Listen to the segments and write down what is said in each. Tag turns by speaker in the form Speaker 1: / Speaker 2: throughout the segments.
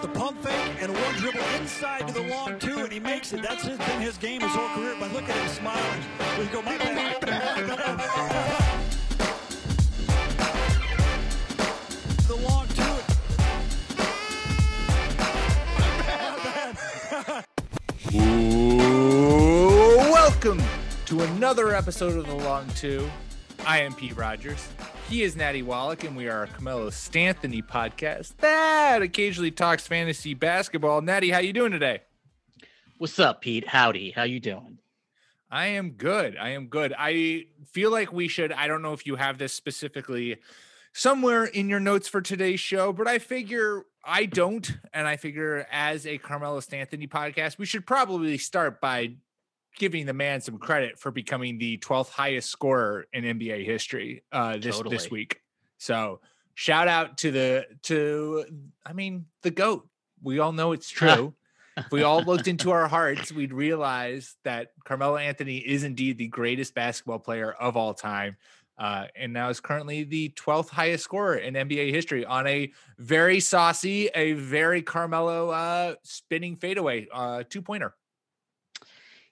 Speaker 1: With the pump fake and one dribble inside to the long two, and he makes it. That's been his game his whole career. But look at him smiling. We go, my bad. the long two.
Speaker 2: Ooh, welcome to another episode of The Long Two. I am Pete Rogers. He is Natty Wallach, and we are a Carmelo Stanthony podcast that occasionally talks fantasy basketball. Natty, how you doing today?
Speaker 3: What's up, Pete? Howdy. How you doing?
Speaker 2: I am good. I am good. I feel like we should. I don't know if you have this specifically somewhere in your notes for today's show, but I figure I don't. And I figure as a Carmelo Stanthony podcast, we should probably start by giving the man some credit for becoming the 12th highest scorer in NBA history uh, this
Speaker 3: Totally.
Speaker 2: this week. So shout out to the to I mean the goat. We all know it's true. if we all looked into our hearts, we'd realize that Carmelo Anthony is indeed the greatest basketball player of all time. Uh, and now is currently the 12th highest scorer in NBA history on a very saucy, a very Carmelo uh, spinning fadeaway uh, two pointer.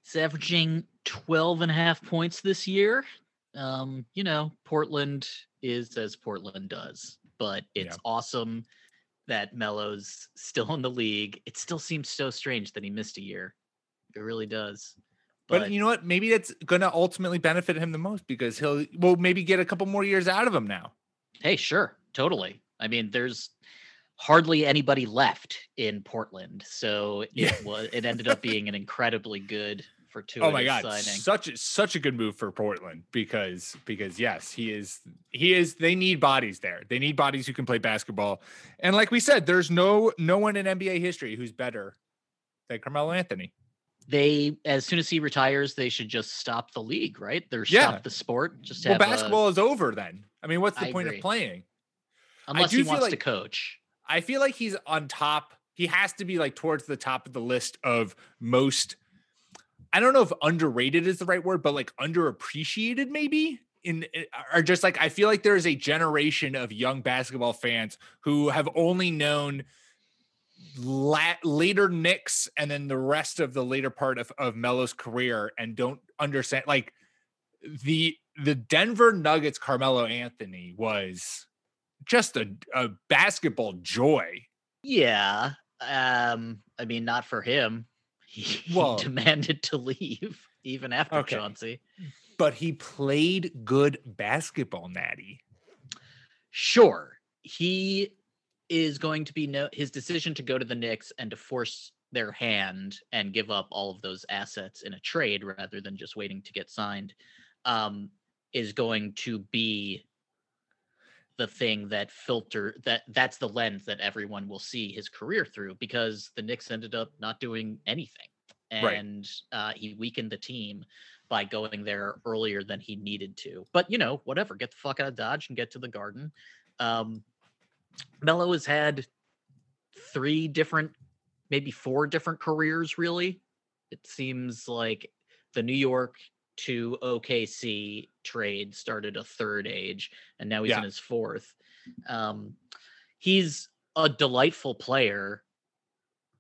Speaker 3: He's averaging 12 and a half points this year. Um, you know, Portland is as Portland does, but it's
Speaker 2: Yeah.
Speaker 3: awesome that Melo's still in the league. It still seems so strange that he missed a year. It really does.
Speaker 2: But, you know what? Maybe that's going to ultimately benefit him the most because he'll, well, maybe get a couple more years out of him now.
Speaker 3: Hey, sure, totally. I mean, there's hardly anybody left in Portland, so it
Speaker 2: Yeah.
Speaker 3: was it ended up being an incredibly good fortuitous
Speaker 2: oh my god
Speaker 3: signing.
Speaker 2: such a- such a good move for portland because because yes he is he is they need bodies there they need bodies who can play basketball and like we said there's no no one in nba history who's better than carmelo anthony
Speaker 3: they as soon as he retires, they should just stop the league, right? They're
Speaker 2: Yeah.
Speaker 3: stop the sport. Just
Speaker 2: well
Speaker 3: have a-
Speaker 2: basketball is over then i mean what's the
Speaker 3: I
Speaker 2: point
Speaker 3: agree.
Speaker 2: of playing
Speaker 3: unless he wants to coach.
Speaker 2: i feel like he's on top he has to be like towards the top of the list of most i don't know if underrated is the right word but like underappreciated maybe in are just like i feel like there is a generation of young basketball fans who have only known la- later Knicks and then the rest of the later part of, of Melo's career and don't understand like the the Denver Nuggets Carmelo Anthony was just a, a basketball joy.
Speaker 3: Yeah. Um, I mean, not for him. He, he demanded to leave even after
Speaker 2: Okay.
Speaker 3: Chauncey.
Speaker 2: but he played good basketball, Natty.
Speaker 3: Sure. He is going to be no his decision to go to the Knicks and to force their hand and give up all of those assets in a trade rather than just waiting to get signed um is going to be the thing that filter that that's the lens that everyone will see his career through because the Knicks ended up not doing anything
Speaker 2: Right.
Speaker 3: and uh, he weakened the team by going there earlier than he needed to. But you know, whatever, get the fuck out of Dodge and get to the Garden. Um, Melo has had three different, maybe four different careers. Really, it seems like the New York to OKC trade started a third age, and now he's
Speaker 2: Yeah.
Speaker 3: in his fourth. Um, he's a delightful player.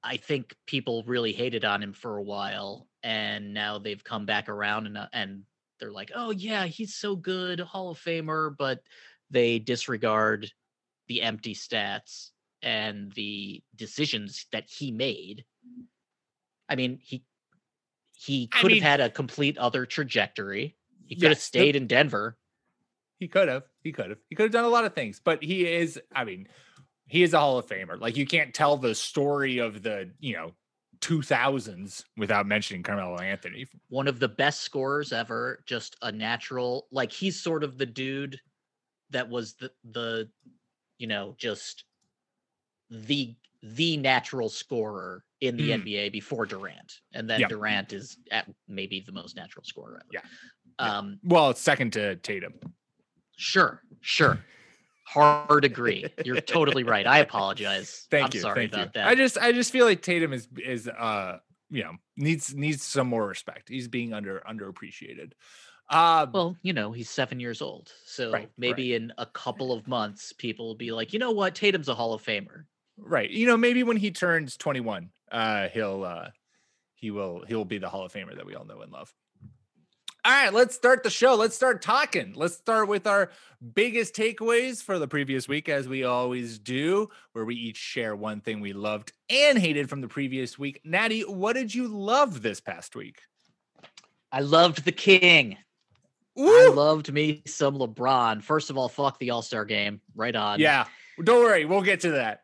Speaker 3: I think people really hated on him for a while, and now they've come back around and uh, and they're like, "Oh yeah, he's so good, Hall of Famer," but they disregard the empty stats and the decisions that he made. I mean, he he
Speaker 2: I
Speaker 3: could
Speaker 2: mean-
Speaker 3: have had a complete other trajectory. He could have
Speaker 2: Yes, the-
Speaker 3: stayed in Denver.
Speaker 2: He could have. He could have. He could have done a lot of things, but he is, I mean, he is a Hall of Famer. Like you can't tell the story of the, you know, 2000s without mentioning Carmelo Anthony.
Speaker 3: one of the best scorers ever just a natural like he's sort of the dude that was the the you know just the the natural scorer in the
Speaker 2: Mm.
Speaker 3: NBA before Durant, and then
Speaker 2: Yeah.
Speaker 3: Durant is at maybe the most natural scorer. Ever.
Speaker 2: Yeah.
Speaker 3: Um,
Speaker 2: Well, it's second to Tatum.
Speaker 3: sure, sure. Hard agree. You're totally right. I apologize.
Speaker 2: Thank
Speaker 3: I'm
Speaker 2: you.
Speaker 3: sorry
Speaker 2: thank
Speaker 3: about
Speaker 2: you.
Speaker 3: that.
Speaker 2: I just I just feel like Tatum is is uh you know needs needs some more respect. He's being under underappreciated. Uh
Speaker 3: Well, you know, he's seven years old. So
Speaker 2: Right,
Speaker 3: maybe in a couple of months, people will be like, you know what? Tatum's a Hall of Famer.
Speaker 2: Right. You know, maybe when he turns 21, uh he'll uh he will he will be the Hall of Famer that we all know and love. All right, let's start the show. Let's start talking. Let's start with our biggest takeaways for the previous week, as we always do, where we each share one thing we loved and hated from the previous week. Natty, what did you love this past week?
Speaker 3: I loved the king. I loved me some LeBron. First of all, fuck the All Star game. Right on.
Speaker 2: Yeah, don't worry, we'll get to that.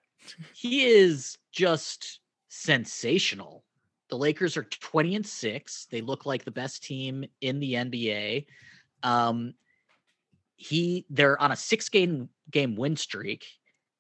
Speaker 3: He is just sensational. The Lakers are 20 and 6. They look like the best team in the NBA. Um he they're on a 6 game game win streak.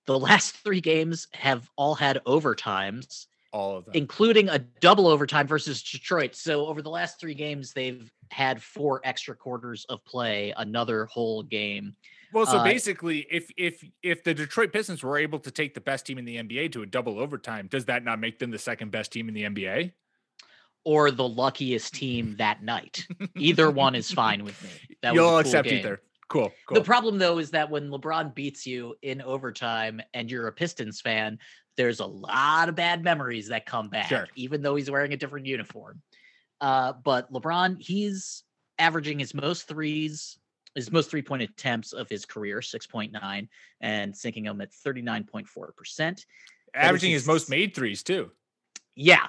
Speaker 3: The last 3 games have all had overtimes,
Speaker 2: All of them.
Speaker 3: including a double overtime versus Detroit. So over the last 3 games they've had four extra quarters of play, another whole game.
Speaker 2: Well, so
Speaker 3: uh,
Speaker 2: basically, if if if the Detroit Pistons were able to take the best team in the NBA to a double overtime, does that not make them the second best team in the NBA?
Speaker 3: or the luckiest team that night. Either one is fine with me. That
Speaker 2: You'll
Speaker 3: cool
Speaker 2: accept
Speaker 3: game.
Speaker 2: either. Cool. Cool.
Speaker 3: The problem though is that when LeBron beats you in overtime and you're a Pistons fan, there's a lot of bad memories that come back,
Speaker 2: Sure.
Speaker 3: even though he's wearing a different uniform. Uh, but LeBron, he's averaging his most threes, his most three point attempts of his career, 6.9, and sinking them at 39.4%.
Speaker 2: Averaging his most made threes too.
Speaker 3: Yeah,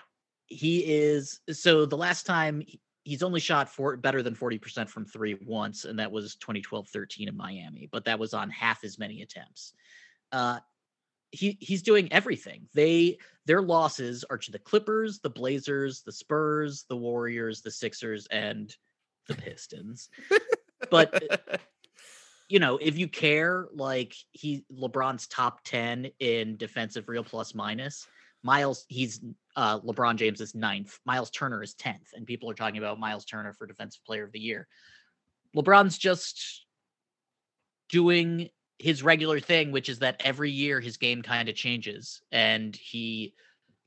Speaker 3: he is. So the last time he's only shot for better than 40% from three once, and that was 2012 13 in Miami, but that was on half as many attempts. Uh, he he's doing everything. They their losses are to the Clippers, the Blazers, the Spurs, the Warriors, the Sixers, and the Pistons. But you know, if you care, like he LeBron's top 10 in defensive real plus minus. Miles, he's uh LeBron James is ninth. Miles Turner is 10th. And people are talking about Miles Turner for defensive player of the year. LeBron's just doing his regular thing, which is that every year his game kind of changes and he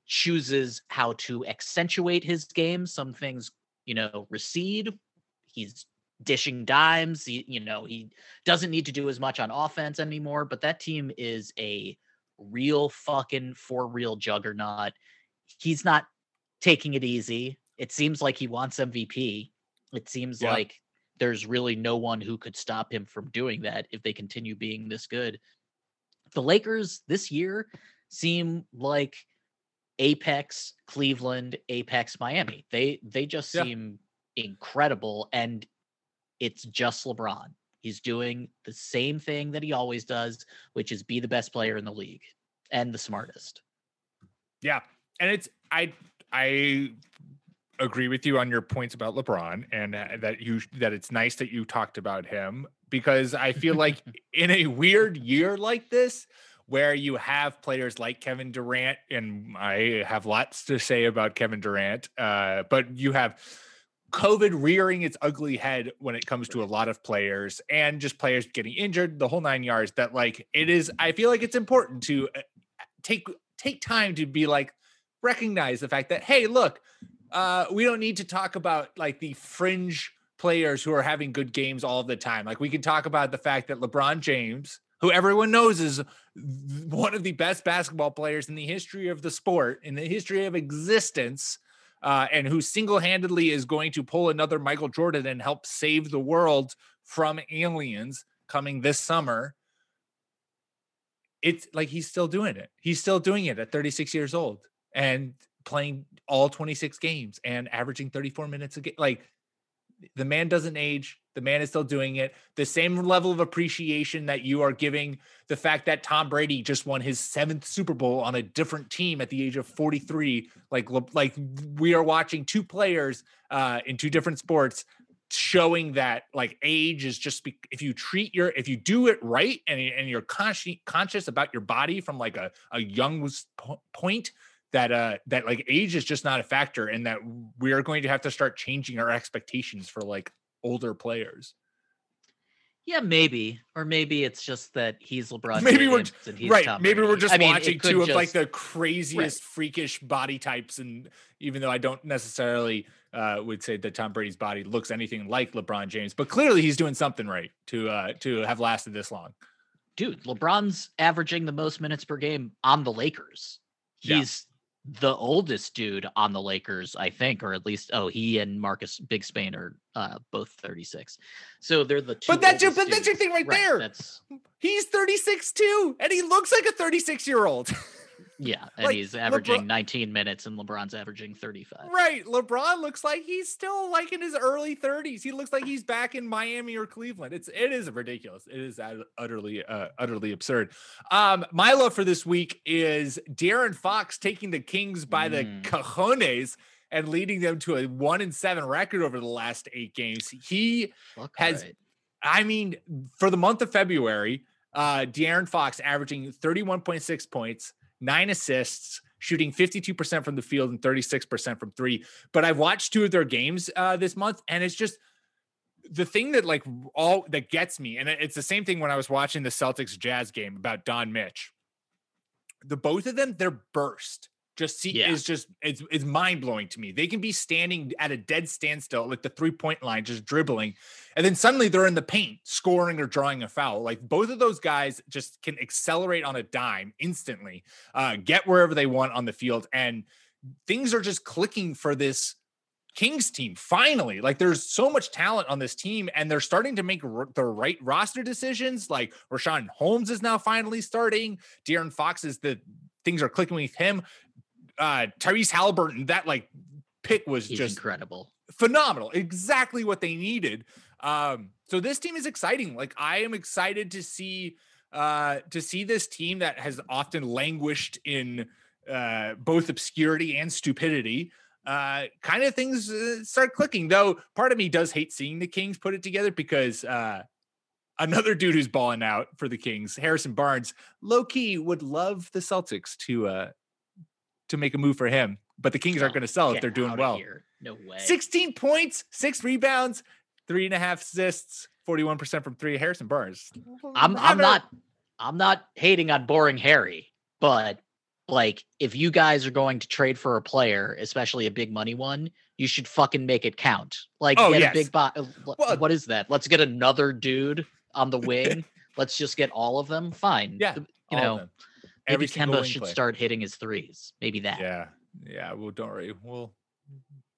Speaker 3: chooses how to accentuate his game. Some things, you know, recede. He's dishing dimes. He, you know, he doesn't need to do as much on offense anymore, but that team is a real fucking for real juggernaut. He's not taking it easy. It seems like he wants MVP. It seems
Speaker 2: Yeah.
Speaker 3: like there's really no one who could stop him from doing that if they continue being this good. The Lakers this year seem like Apex Cleveland, Apex Miami. They they just
Speaker 2: Yeah.
Speaker 3: seem incredible and it's just LeBron. He's doing the same thing that he always does, which is be the best player in the league and the smartest.
Speaker 2: Yeah, and it's I I agree with you on your points about LeBron and uh, that you that it's nice that you talked about him because I feel like in a weird year like this where you have players like Kevin Durant and I have lots to say about Kevin Durant uh but you have COVID rearing its ugly head when it comes to a lot of players and just players getting injured, the whole nine yards. That like it is, I feel like it's important to uh, take take time to be like recognize the fact that hey, look, uh, we don't need to talk about like the fringe players who are having good games all the time. Like we can talk about the fact that LeBron James, who everyone knows is one of the best basketball players in the history of the sport, in the history of existence, uh, and who single-handedly is going to pull another Michael Jordan and help save the world from aliens coming this summer. It's like he's still doing it. He's still doing it at 36 years old and playing all 26 games and averaging 34 minutes a game. Like the man doesn't age. The man is still doing it. The same level of appreciation that you are giving the fact that Tom Brady just won his seventh Super Bowl on a different team at the age of 43. Like, like we are watching two players uh, in two different sports showing that like age is just be, if you treat your if you do it right and, and you're conscious conscious about your body from like a, a young point that uh that like age is just not a factor and that we're going to have to start changing our expectations for like older players
Speaker 3: yeah, maybe, or maybe it's just that he's LeBron.
Speaker 2: Maybe
Speaker 3: we're
Speaker 2: right.
Speaker 3: Tom
Speaker 2: maybe
Speaker 3: Brady.
Speaker 2: we're just
Speaker 3: I mean,
Speaker 2: watching two
Speaker 3: just,
Speaker 2: of like the craziest,
Speaker 3: right.
Speaker 2: freakish body types, and even though I don't necessarily uh, would say that Tom Brady's body looks anything like LeBron James, but clearly he's doing something right to uh, to have lasted this long.
Speaker 3: Dude, LeBron's averaging the most minutes per game on the Lakers. He's the oldest dude on the Lakers, I think, or at least oh, he and Marcus Big Spain are uh, both 36. So they're the two.
Speaker 2: But that's your but that's your thing right,
Speaker 3: Right,
Speaker 2: there.
Speaker 3: That's
Speaker 2: He's 36 too, and he looks like a 36 year old.
Speaker 3: yeah, and
Speaker 2: Like,
Speaker 3: he's averaging
Speaker 2: LeBron-
Speaker 3: 19 minutes, and LeBron's averaging 35.
Speaker 2: right. LeBron looks like he's still like in his early 30s. He looks like he's back in Miami or Cleveland. It's it is ridiculous. It is utterly uh, utterly absurd. Um, my love for this week is De'Aaron Fox taking the Kings by the
Speaker 3: Mm.
Speaker 2: cojones and leading them to a one and seven record over the last eight games. He Has-
Speaker 3: right.
Speaker 2: I mean, for the month of February, uh, De'Aaron Fox averaging 31.6 points, nine assists, shooting 52% from the field and 36% from three. But I've watched two of their games uh, this month, and it's just the thing that like all that gets me, and it's the same thing when I was watching the Celtics Jazz game about Don Mitch. The both of them, their burst just see
Speaker 3: Yeah.
Speaker 2: is just it's it's mind blowing to me. They can be standing at a dead standstill, like the three point line, just dribbling, and then suddenly they're in the paint, scoring or drawing a foul. Like both of those guys just can accelerate on a dime instantly, uh, get wherever they want on the field, and things are just clicking for this Kings team. Finally, like there's so much talent on this team, and they're starting to make r- the right roster decisions. Like Richaun Holmes is now finally starting. De'Aaron Fox is the things are clicking with him. Uh, Tyrese Halliburton, that like pick was
Speaker 3: He's
Speaker 2: just
Speaker 3: incredible.
Speaker 2: phenomenal. Exactly what they needed. Um, so this team is exciting. Like I am excited to see uh to see this team that has often languished in uh both obscurity and stupidity. Uh kind of things uh, start clicking. Though part of me does hate seeing the Kings put it together because uh another dude who's balling out for the Kings, Harrison Barnes, low key would love the Celtics to uh to make a move for him. But the Kings aren't going to sell if they're doing well.
Speaker 3: here. No way.
Speaker 2: 16 points, six rebounds, three and a half assists, 41% from three. Harrison Barnes.
Speaker 3: I'm I'm not I'm not hating on boring Harry, but like if you guys are going to trade for a player, especially a big money one, you should fucking make it count. Like
Speaker 2: Oh,
Speaker 3: get
Speaker 2: yes.
Speaker 3: a big bo- uh,
Speaker 2: Well-
Speaker 3: what is that? Let's get another dude on the wing. Let's just get all of them. Fine.
Speaker 2: Yeah,
Speaker 3: you know,
Speaker 2: them.
Speaker 3: maybe
Speaker 2: Every
Speaker 3: Kemba should
Speaker 2: player.
Speaker 3: start hitting his threes. Maybe that.
Speaker 2: Yeah. Yeah. Well, don't worry. We'll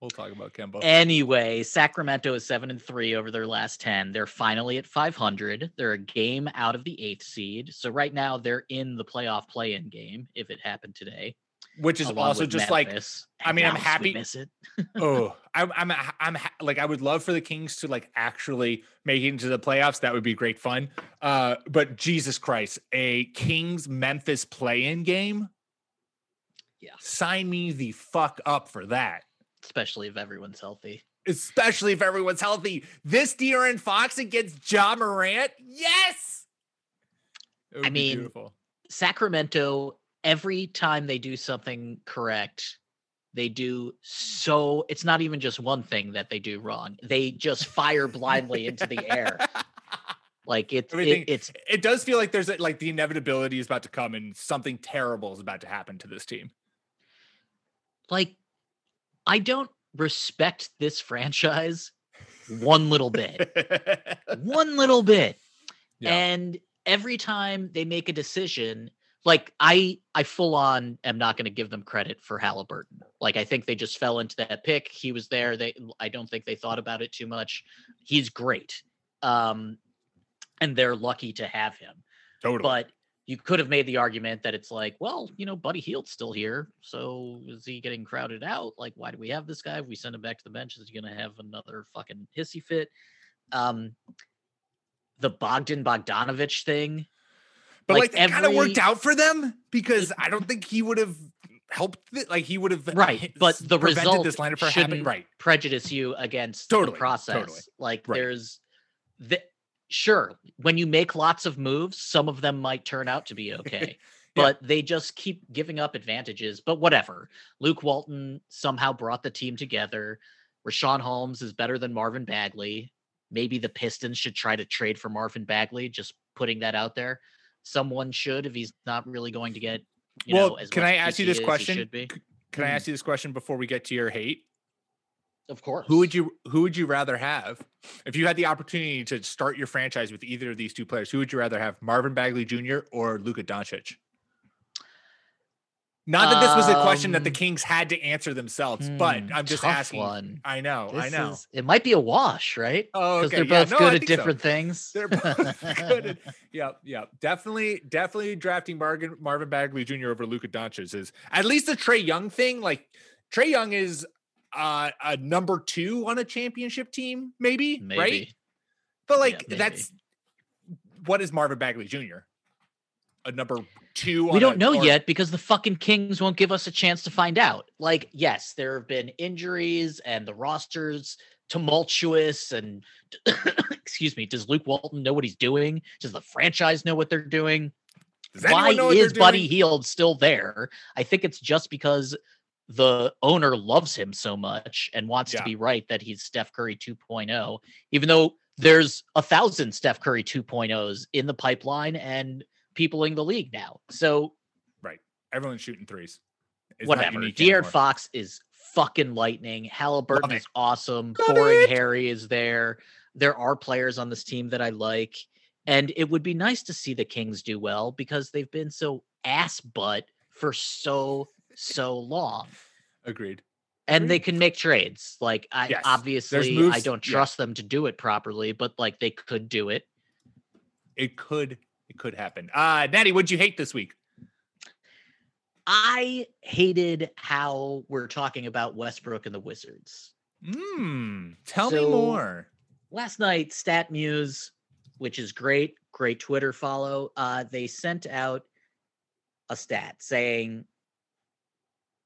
Speaker 2: we'll talk about Kemba.
Speaker 3: Anyway, Sacramento is seven and three over their last 10. They're finally at 500. They're a game out of the eighth seed. So right now they're in the playoff play in game if it happened today.
Speaker 2: Which is
Speaker 3: along
Speaker 2: also just like I mean, I'm happy-
Speaker 3: Miss it.
Speaker 2: oh, I'm I'm I'm like I would love for the Kings to like actually make it into the playoffs. That would be great fun. Uh, but Jesus Christ, a Kings Memphis play-in game.
Speaker 3: Yeah.
Speaker 2: Sign me the fuck up for that.
Speaker 3: especially if everyone's healthy.
Speaker 2: especially if everyone's healthy. This De'Aaron Fox against Ja Morant, yes. It would
Speaker 3: I
Speaker 2: be
Speaker 3: mean,
Speaker 2: beautiful.
Speaker 3: Sacramento, every time they do something correct, they do mm. so it's not even just one thing that they do wrong. They just fire blindly into the air. Like it's it, it's
Speaker 2: it does feel like there's a, like the inevitability is about to come and something terrible is about to happen to this team.
Speaker 3: like I don't respect this franchise one little bit. one little bit.
Speaker 2: Yeah.
Speaker 3: And every time they make a decision, like I I full on am not going to give them credit for Halliburton. Like I think they just fell into that pick. He was there. They I don't think they thought about it too much. He's great. Um and they're lucky to have him.
Speaker 2: totally.
Speaker 3: But you could have made the argument that it's like, well, you know, Buddy Hield's still here. So is he getting crowded out? Like, why do we have this guy? If we send him back to the bench, is he gonna have another fucking hissy fit? Um the Bogdan Bogdanovich thing.
Speaker 2: But like,
Speaker 3: like,
Speaker 2: it kind of worked out for them because I don't think he would have helped it. Like he would have
Speaker 3: right, but the result
Speaker 2: this lineup from happening.
Speaker 3: shouldn't
Speaker 2: Right.
Speaker 3: prejudice you against
Speaker 2: Totally,
Speaker 3: the process.
Speaker 2: totally.
Speaker 3: Like
Speaker 2: Right.
Speaker 3: there's the sure when you make lots of moves, some of them might turn out to be okay.
Speaker 2: Yeah.
Speaker 3: But they just keep giving up advantages. But whatever. Luke Walton somehow brought the team together. Richaun Holmes is better than Marvin Bagley. Maybe the Pistons should try to trade for Marvin Bagley. Just putting that out there. Someone should if he's not really going to get. You
Speaker 2: well,
Speaker 3: know, as
Speaker 2: can I ask you this question?
Speaker 3: Should be.
Speaker 2: Can I
Speaker 3: Hmm.
Speaker 2: ask you this question before we get to your hate?
Speaker 3: Of course.
Speaker 2: Who would you who would you rather have if you had the opportunity to start your franchise with either of these two players? Who would you rather have, Marvin Bagley Jr. or Luka Doncic? Not that this was a question that the
Speaker 3: Um,
Speaker 2: Kings had to answer themselves, but
Speaker 3: Hmm,
Speaker 2: I'm just asking.
Speaker 3: One.
Speaker 2: I know, I
Speaker 3: This
Speaker 2: know.
Speaker 3: is- it might be a wash, right?
Speaker 2: Oh,
Speaker 3: Because
Speaker 2: okay.
Speaker 3: they're
Speaker 2: yeah,
Speaker 3: both
Speaker 2: no, I
Speaker 3: good at
Speaker 2: think so.
Speaker 3: different things.
Speaker 2: They're both good. At, yep, yep. Definitely, definitely drafting Marvin Marvin Bagley Jr. over Luka Doncic is at least the Trae Young thing. Like Trae Young is uh, a number two on a championship team, maybe,
Speaker 3: Maybe.
Speaker 2: right? But like
Speaker 3: maybe.
Speaker 2: that's what is Marvin Bagley Jr. A number two.
Speaker 3: We
Speaker 2: on
Speaker 3: don't know yet because the fucking Kings won't give us a chance to find out. Like, yes, there have been injuries and the roster's tumultuous and excuse me, does Luke Walton know what he's doing? Does the franchise know what they're doing? Why is Buddy? Hield still there? I think it's just because the owner loves him so much and wants
Speaker 2: Yeah.
Speaker 3: to be right that he's Steph Curry 2.0, even though there's a thousand Steph Curry 2.0s in the pipeline and people in the league now. So right,
Speaker 2: Everyone's shooting threes. It's
Speaker 3: whatever. De'Aaron. Fox is fucking lightning. Halliburton is awesome.
Speaker 2: Love
Speaker 3: Boring
Speaker 2: it.
Speaker 3: Harry is there. There are players on this team that I like. And it would be nice to see the Kings do well because they've been so ass butt for so, so long.
Speaker 2: Agreed.
Speaker 3: And they can make trades. Like I
Speaker 2: Yes.
Speaker 3: obviously I don't
Speaker 2: yeah.
Speaker 3: trust them to do it properly, but like they could do it.
Speaker 2: It could. It could happen. Uh, Natty, what'd you hate this week?
Speaker 3: I hated how we're talking about Westbrook and the Wizards.
Speaker 2: Hmm. Tell me more.
Speaker 3: last night stat muse which is great great twitter follow uh they sent out a stat saying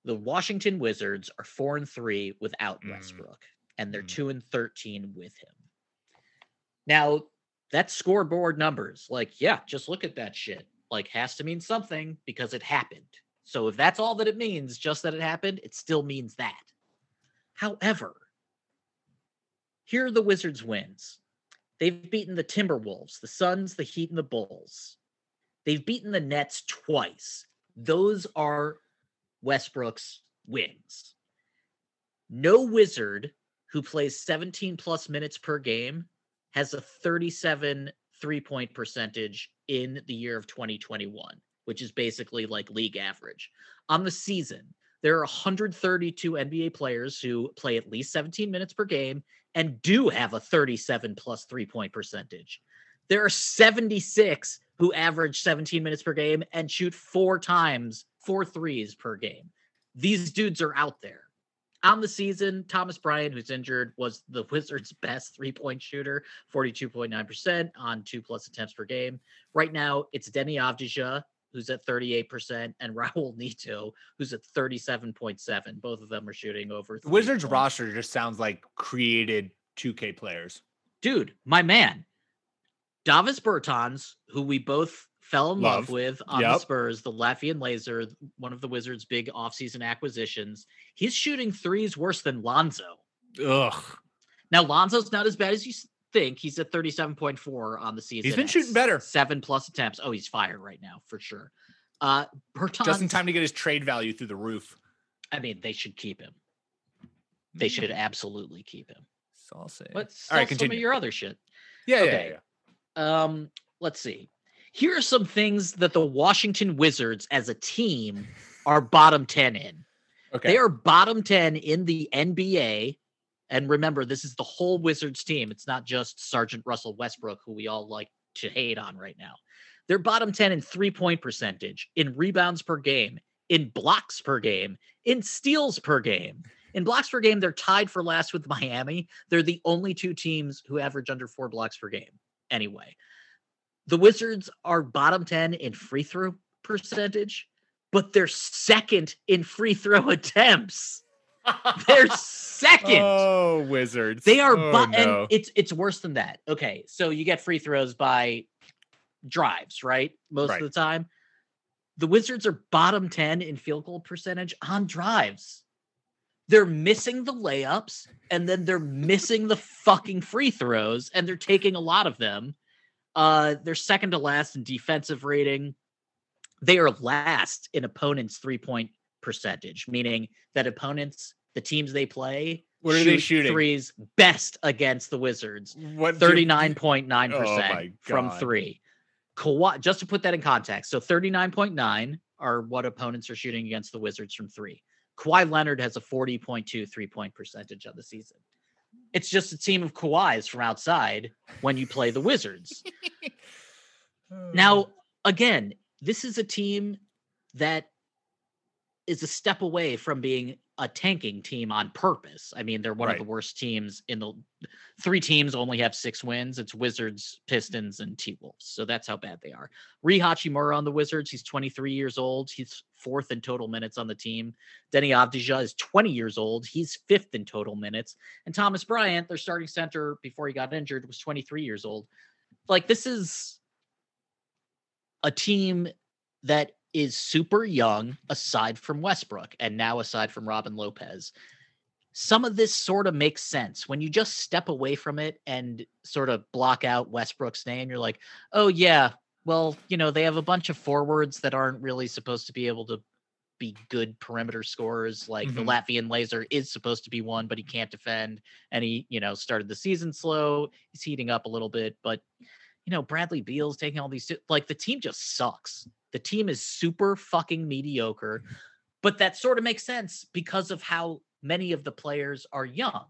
Speaker 3: the washington wizards are four and three without
Speaker 2: Mm.
Speaker 3: westbrook and they're
Speaker 2: Mm.
Speaker 3: two and 13 with him now that's scoreboard numbers like yeah just look at that shit like has to mean something because it happened so if that's all that it means just that it happened it still means that however here are the Wizards' wins. They've beaten the Timberwolves, the Suns, the Heat, and the Bulls. They've beaten the Nets twice. Those are Westbrook's wins. No Wizard who plays 17 plus minutes per game has a 37 three point percentage in the year of 2021, which is basically like league average. On the season, there are 132 NBA players who play at least 17 minutes per game and do have a 37 plus three point percentage. There are 76 who average 17 minutes per game and shoot four times, four threes per game. These dudes are out there. On the season, Thomas Bryant, who's injured, was the Wizards' best three point shooter, 42.9% on two plus attempts per game. Right now, it's Deni Avdija, who's at 38%, and Raul Neto, who's at 37.7. Both of them are shooting over.
Speaker 2: The Wizards
Speaker 3: points.
Speaker 2: roster just sounds like created 2K players.
Speaker 3: dude, my man, Davis Bertans, who we both fell in love,
Speaker 2: Love.
Speaker 3: with on the Spurs, the Latvian laser, one of the Wizards' big offseason acquisitions. He's shooting threes worse than Lonzo.
Speaker 2: Ugh.
Speaker 3: Now, Lonzo's not as bad as you think. He's at 37.4 on the season.
Speaker 2: He's
Speaker 3: been
Speaker 2: shooting better.
Speaker 3: Seven plus attempts. Oh, he's fired right now for sure. Uh Bertans,
Speaker 2: Just in time to get his trade value through the roof.
Speaker 3: I mean, they should keep him. They should
Speaker 2: Mm,
Speaker 3: absolutely keep him.
Speaker 2: so i'll
Speaker 3: Let's
Speaker 2: All right,
Speaker 3: some of your other shit.
Speaker 2: Yeah, yeah,
Speaker 3: okay.
Speaker 2: yeah.
Speaker 3: Um, let's see. Here are some things that the Washington Wizards as a team are bottom 10 in.
Speaker 2: Okay.
Speaker 3: They are bottom 10 in the NBA. And remember, this is the whole Wizards team. It's not just Sergeant Russell Westbrook, who we all like to hate on right now. They're bottom 10 in three point percentage, in rebounds per game, in blocks per game, in steals per game. In blocks per game, they're tied for last with Miami. They're the only two teams who average under four blocks per game. Anyway, the Wizards are bottom 10 in free throw percentage, but they're second in free throw attempts. They're second.
Speaker 2: Oh, Wizards.
Speaker 3: They are,
Speaker 2: oh,
Speaker 3: bu-
Speaker 2: no.
Speaker 3: and it's it's worse than that. Okay, so you get free throws by drives, right? Most
Speaker 2: Right.
Speaker 3: of the time, the Wizards are bottom ten in field goal percentage on drives. They're missing the layups, and then they're missing the fucking free throws, and they're taking a lot of them. Uh, they're second to last in defensive rating. They are last in opponents' three point percentage, meaning that opponents, the teams they play,
Speaker 2: What are they
Speaker 3: shoot
Speaker 2: shooting?
Speaker 3: threes best against the Wizards.
Speaker 2: what
Speaker 3: 39.9%
Speaker 2: Oh
Speaker 3: from three. Kawhi, just to put that in context, so 39.9 are what opponents are shooting against the Wizards from three. Kawhi Leonard has a 40.2 three point percentage on the season. It's just a team of Kawhis from outside when you play the Wizards. Now, oh. again, this is a team that is a step away from being a tanking team on purpose. I mean, they're one of the worst teams in the three teams only have six wins. It's Wizards, Pistons, and T Wolves. So that's how bad they are. Rui Hachimura on the Wizards. He's 23 years old. He's fourth in total minutes on the team. Deni Avdija is 20 years old. He's fifth in total minutes. And Thomas Bryant, their starting center before he got injured, was 23 years old. Like, this is a team that is super young aside from Westbrook and now aside from Robin Lopez. Some of this sort of makes sense when you just step away from it and sort of block out Westbrook's name. You're like, oh, yeah, well, you know, they have a bunch of forwards that aren't really supposed to be able to be good perimeter scorers. Like the
Speaker 2: Mhm.
Speaker 3: Latvian laser is supposed to be one, but he can't defend. And he, you know, started the season slow. He's heating up a little bit, but you know, Bradley Beal's taking all these like the team just sucks. The team is super fucking mediocre. Mm-hmm. But that sort of makes sense because of how many of the players are young.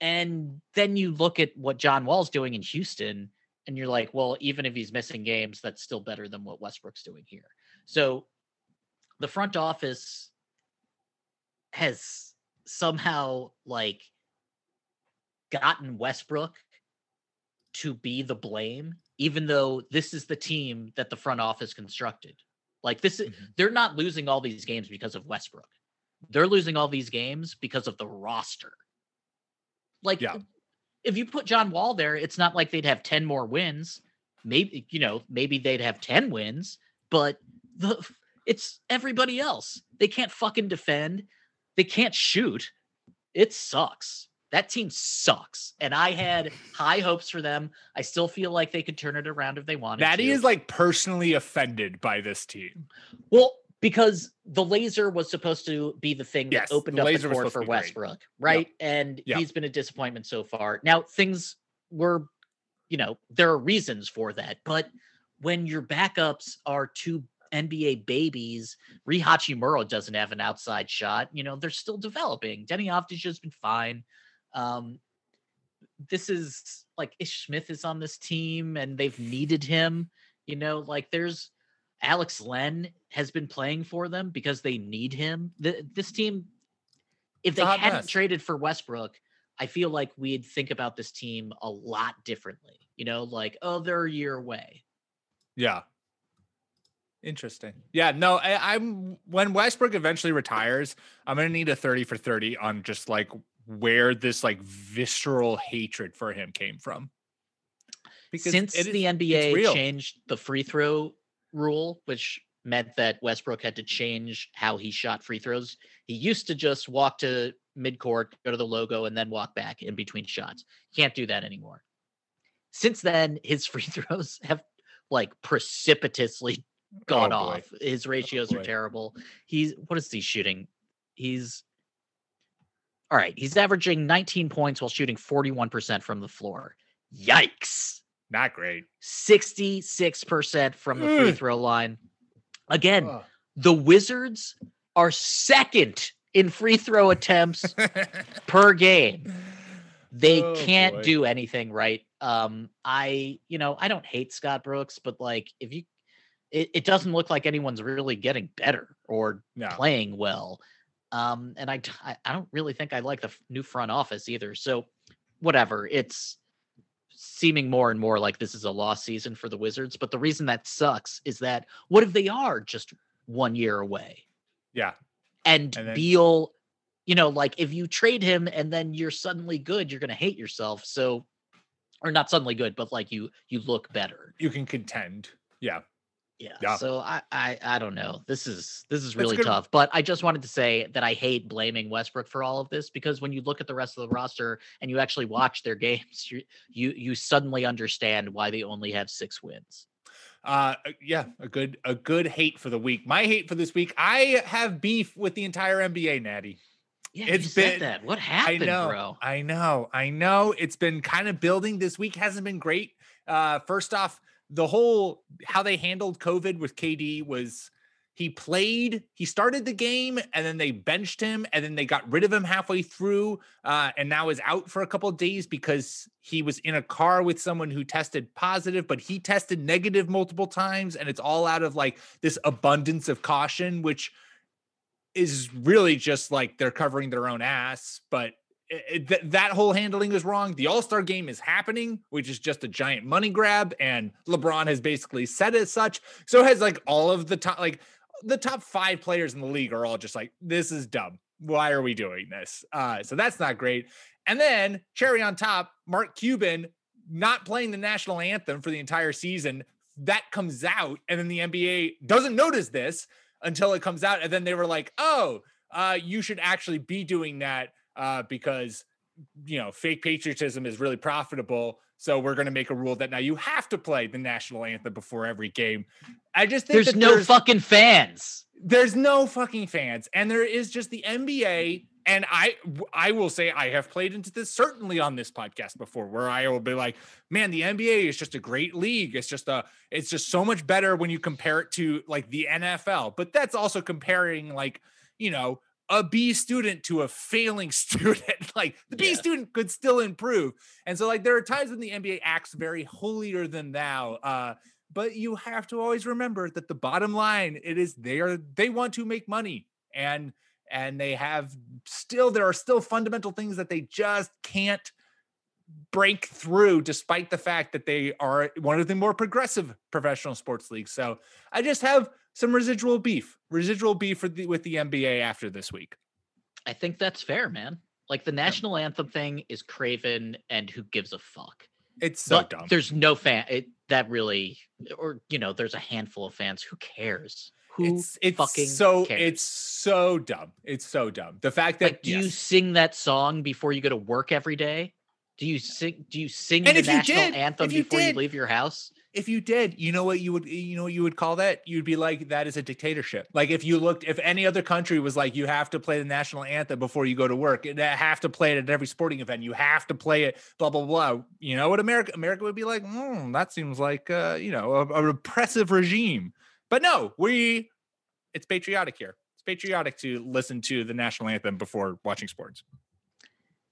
Speaker 3: And then you look at what John Wall's doing in Houston and you're like, well, even if he's missing games, that's still better than what Westbrook's doing here. So the front office has somehow like gotten Westbrook to be the blame, even though this is the team that the front office constructed. Like this, is,
Speaker 2: Mhm.
Speaker 3: they're not losing all these games because of Westbrook. They're losing all these games because of the roster. Like,
Speaker 2: Yeah.
Speaker 3: if you put John Wall there, it's not like they'd have 10 more wins. Maybe, you know, maybe they'd have 10 wins, but the it's everybody else. They can't fucking defend. They can't shoot. It sucks. That team sucks. And I had high hopes for them. I still feel like they could turn it around if they wanted
Speaker 2: Maddie
Speaker 3: to.
Speaker 2: is like personally offended by this team.
Speaker 3: Well, because the laser was supposed to be the thing that
Speaker 2: Yes,
Speaker 3: opened
Speaker 2: the
Speaker 3: up the court for. Westbrook, right? And
Speaker 2: Yep.
Speaker 3: he's been a disappointment so far. Now, things were, you know, there are reasons for that, but when your backups are two NBA babies, Rui Hachimura doesn't have an outside shot. You know, they're still developing. Deni Avdija's been fine. Um, this is like Ish Smith is on this team and they've needed him. You know, like there's Alex Len has been playing for them because they need him. Th- this team, if they hadn't
Speaker 2: mess.
Speaker 3: traded for Westbrook, I feel like we'd think about this team a lot differently. You know, like, oh, they're a year away.
Speaker 2: Yeah. Interesting. Yeah, no, I, I'm when Westbrook eventually retires, I'm gonna need a 30 for 30 on just like where this like visceral hatred for him came from.
Speaker 3: Since
Speaker 2: it is-
Speaker 3: the NBA changed the free throw rule, which meant that Westbrook had to change how he shot free throws, he used to just walk to midcourt, go to the logo, and then walk back in between shots. Can't do that anymore. Since then, his free throws have like precipitously oh, gone
Speaker 2: Oh,
Speaker 3: off. His oh, ratios are terrible. He's what is he shooting? He's all right. He's averaging 19 points while shooting 41% from the floor. Yikes.
Speaker 2: Not great.
Speaker 3: 66% from the free throw line. Again, the Wizards are second in free throw attempts per game. They
Speaker 2: Oh,
Speaker 3: can't
Speaker 2: boy.
Speaker 3: do anything right. Um, I, you know, I don't hate Scott Brooks, but like if you it, it doesn't look like anyone's really getting better or
Speaker 2: no.
Speaker 3: playing well. Um, and I, I don't really think I like the new front office either. So whatever, it's seeming more and more like this is a lost season for the Wizards. But the reason that sucks is that what if they are just one year away.
Speaker 2: Yeah.
Speaker 3: And,
Speaker 2: And then-
Speaker 3: Beal, you know, like if you trade him and then you're suddenly good, you're gonna hate yourself. So or not suddenly good, but like you you look better.
Speaker 2: You can contend. Yeah.
Speaker 3: Yeah.
Speaker 2: Yeah.
Speaker 3: So I, I I don't know. This is this is really tough. But I just wanted to say that I hate blaming Westbrook for all of this because when you look at the rest of the roster and you actually watch their games, you you you suddenly understand why they only have six wins.
Speaker 2: Uh yeah, a good a good hate for the week. My hate for this week, I have beef with the entire NBA, Natty.
Speaker 3: Yeah,
Speaker 2: It's
Speaker 3: you said
Speaker 2: been-
Speaker 3: that. What happened,
Speaker 2: I know,
Speaker 3: bro?
Speaker 2: I know, I know. It's been kind of building this week. Hasn't been great. Uh, first off, the whole how they handled COVID with KD was he played, he started the game, and then they benched him, and then they got rid of him halfway through, uh, and now is out for a couple of days because he was in a car with someone who tested positive, but he tested negative multiple times, and it's all out of like this abundance of caution, which is really just like they're covering their own ass. But it, th- that whole handling is wrong. The All Star game is happening, which is just a giant money grab, and LeBron has basically said as such. So has like all of the top, like the top five players in the league are all just like, this is dumb. Why are we doing this? Uh, so that's not great. And then cherry on top, Mark Cuban not playing the national anthem for the entire season. That comes out, and then the NBA doesn't notice this until it comes out, and then they were like, "Oh, uh, you should actually be doing that uh, because you know fake patriotism is really profitable." So we're going to make a rule that now you have to play the national anthem before every game. I just think
Speaker 3: There's no fucking fans.
Speaker 2: there's no fucking fans and there is just the nba and i i will say i have played into this certainly on this podcast before where i will be like man the nba is just a great league it's just a it's just so much better when you compare it to like the nfl but that's also comparing like you know a B student to a failing student. like the B
Speaker 3: Yeah.
Speaker 2: student could still improve. And so like there are times when the NBA acts very holier than thou. Uh, but you have to always remember that the bottom line it is they are they want to make money and and they have still there are still fundamental things that they just can't break through despite the fact that they are one of the more progressive professional sports leagues so i just have some residual beef residual beef with the, with the nba after this week
Speaker 3: I think that's fair, man. Like the national anthem thing is craven and who gives a fuck.
Speaker 2: it's so
Speaker 3: but
Speaker 2: dumb
Speaker 3: there's no fan it that really or you know, there's a handful of fans. Who cares? Who
Speaker 2: it's it's
Speaker 3: fucking
Speaker 2: so
Speaker 3: cares?
Speaker 2: it's so dumb it's so dumb the fact that
Speaker 3: like do you sing that song before you go to work every day? Do you sing do you sing
Speaker 2: And
Speaker 3: the national
Speaker 2: did-
Speaker 3: anthem
Speaker 2: you
Speaker 3: before
Speaker 2: did-
Speaker 3: you leave your house?
Speaker 2: If you did, you know what you would you know you would call that? You'd be like that is a dictatorship. Like if you looked if any other country was like you have to play the national anthem before you go to work, and have to play it at every sporting event, you have to play it, blah blah blah. You know what America America would be like, hmm, that seems like uh, you know, a, a repressive regime. But no, we it's patriotic here. It's patriotic to listen to the national anthem before watching sports.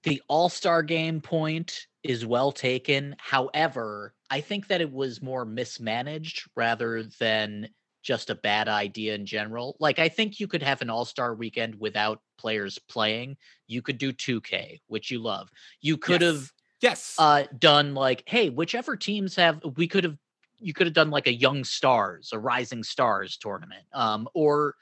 Speaker 3: the all-star game point is well taken however i think that it was more mismanaged rather than just a bad idea in general like i think you could have an all-star weekend without players playing you could do 2k which you love you could
Speaker 2: Yes.
Speaker 3: have
Speaker 2: Yes.
Speaker 3: uh done like hey whichever teams have we could have you could have done like a young stars a rising stars tournament um or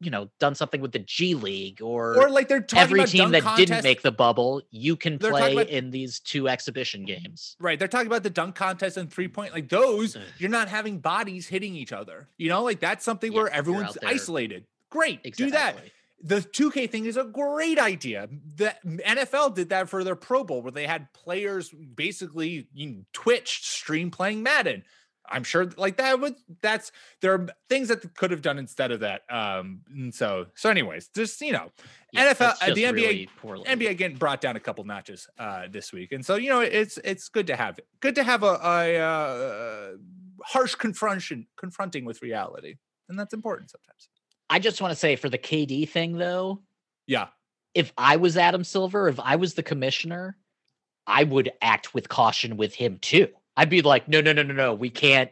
Speaker 3: you know done something with the g league or
Speaker 2: or like they're talking
Speaker 3: every team that didn't make the bubble, you can
Speaker 2: They're
Speaker 3: play
Speaker 2: about-
Speaker 3: in these two exhibition games.
Speaker 2: Right. They're talking about the dunk contest and three point. Like those, you're not having bodies hitting each other. You know, like that's something
Speaker 3: Yeah,
Speaker 2: where everyone's isolated. Great. Do that. The 2K thing is a great idea. The NFL did that for their Pro Bowl where they had players basically you know, Twitch stream playing Madden. I'm sure like that would that's there are things that could have done instead of that. Um and so so anyways, just you know,
Speaker 3: Yeah,
Speaker 2: NFL uh, the NBA
Speaker 3: really.
Speaker 2: NBA getting brought down a couple notches uh, this week, and so you know it's it's good to have it. Good to have a, a uh, harsh confrontation confronting with reality, and that's important sometimes.
Speaker 3: I just want to say for the KD thing though,
Speaker 2: Yeah,
Speaker 3: if I was Adam Silver, if I was the commissioner, I would act with caution with him too. I'd be like, no, no, no, no, no, we can't.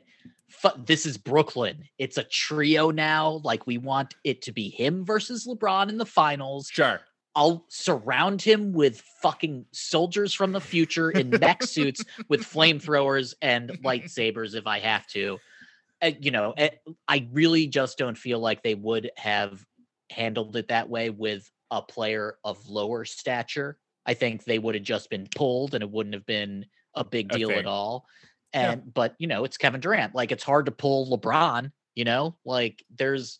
Speaker 3: This is Brooklyn. It's a trio now. Like we want it to be him versus LeBron in the finals.
Speaker 2: sure.
Speaker 3: I'll surround him with fucking soldiers from the future in mech suits with flamethrowers and lightsabers if I have to. uh, you know, eh, I really just don't feel like they would have handled it that way with a player of lower stature. I think they would have just been pulled and it wouldn't have been a big deal
Speaker 2: thing.
Speaker 3: at all.
Speaker 2: Yeah.
Speaker 3: And but you know, it's Kevin Durant. Like it's hard to pull LeBron, you know? Like there's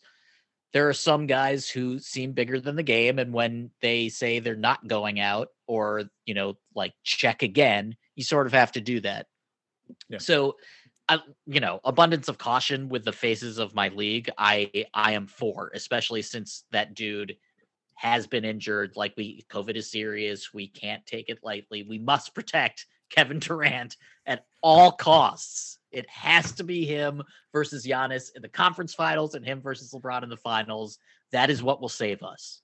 Speaker 3: there are some guys who seem bigger than the game and when they say they're not going out or, you know, like check again, you sort of have to do that.
Speaker 2: Yeah.
Speaker 3: So I, you know, abundance of caution with the faces of my league. I I am for, especially since that dude has been injured. Like we, COVID is serious. We can't take it lightly. We must protect Kevin Durant at all costs. It has to be him versus Giannis in the conference finals and him versus LeBron in the finals. That is what will save us.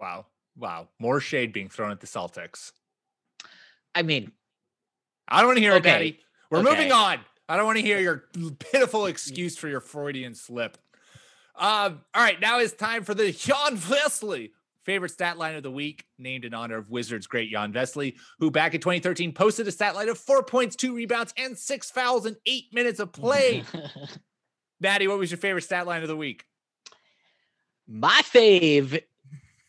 Speaker 2: Wow. Wow. More shade being thrown at the Celtics.
Speaker 3: I mean,
Speaker 2: I don't want to hear it,
Speaker 3: Okay.
Speaker 2: Daddy. We're
Speaker 3: Okay.
Speaker 2: moving on. I don't want to hear your pitiful excuse for your Freudian slip. Um, all right, now it's time for the Jan Vesely favorite stat line of the week, named in honor of Wizards great Jan Vesely, who back in 2013 posted a stat line of four points, two rebounds, and six fouls in eight minutes of play. Maddie, what was your favorite stat line of the week?
Speaker 3: My fave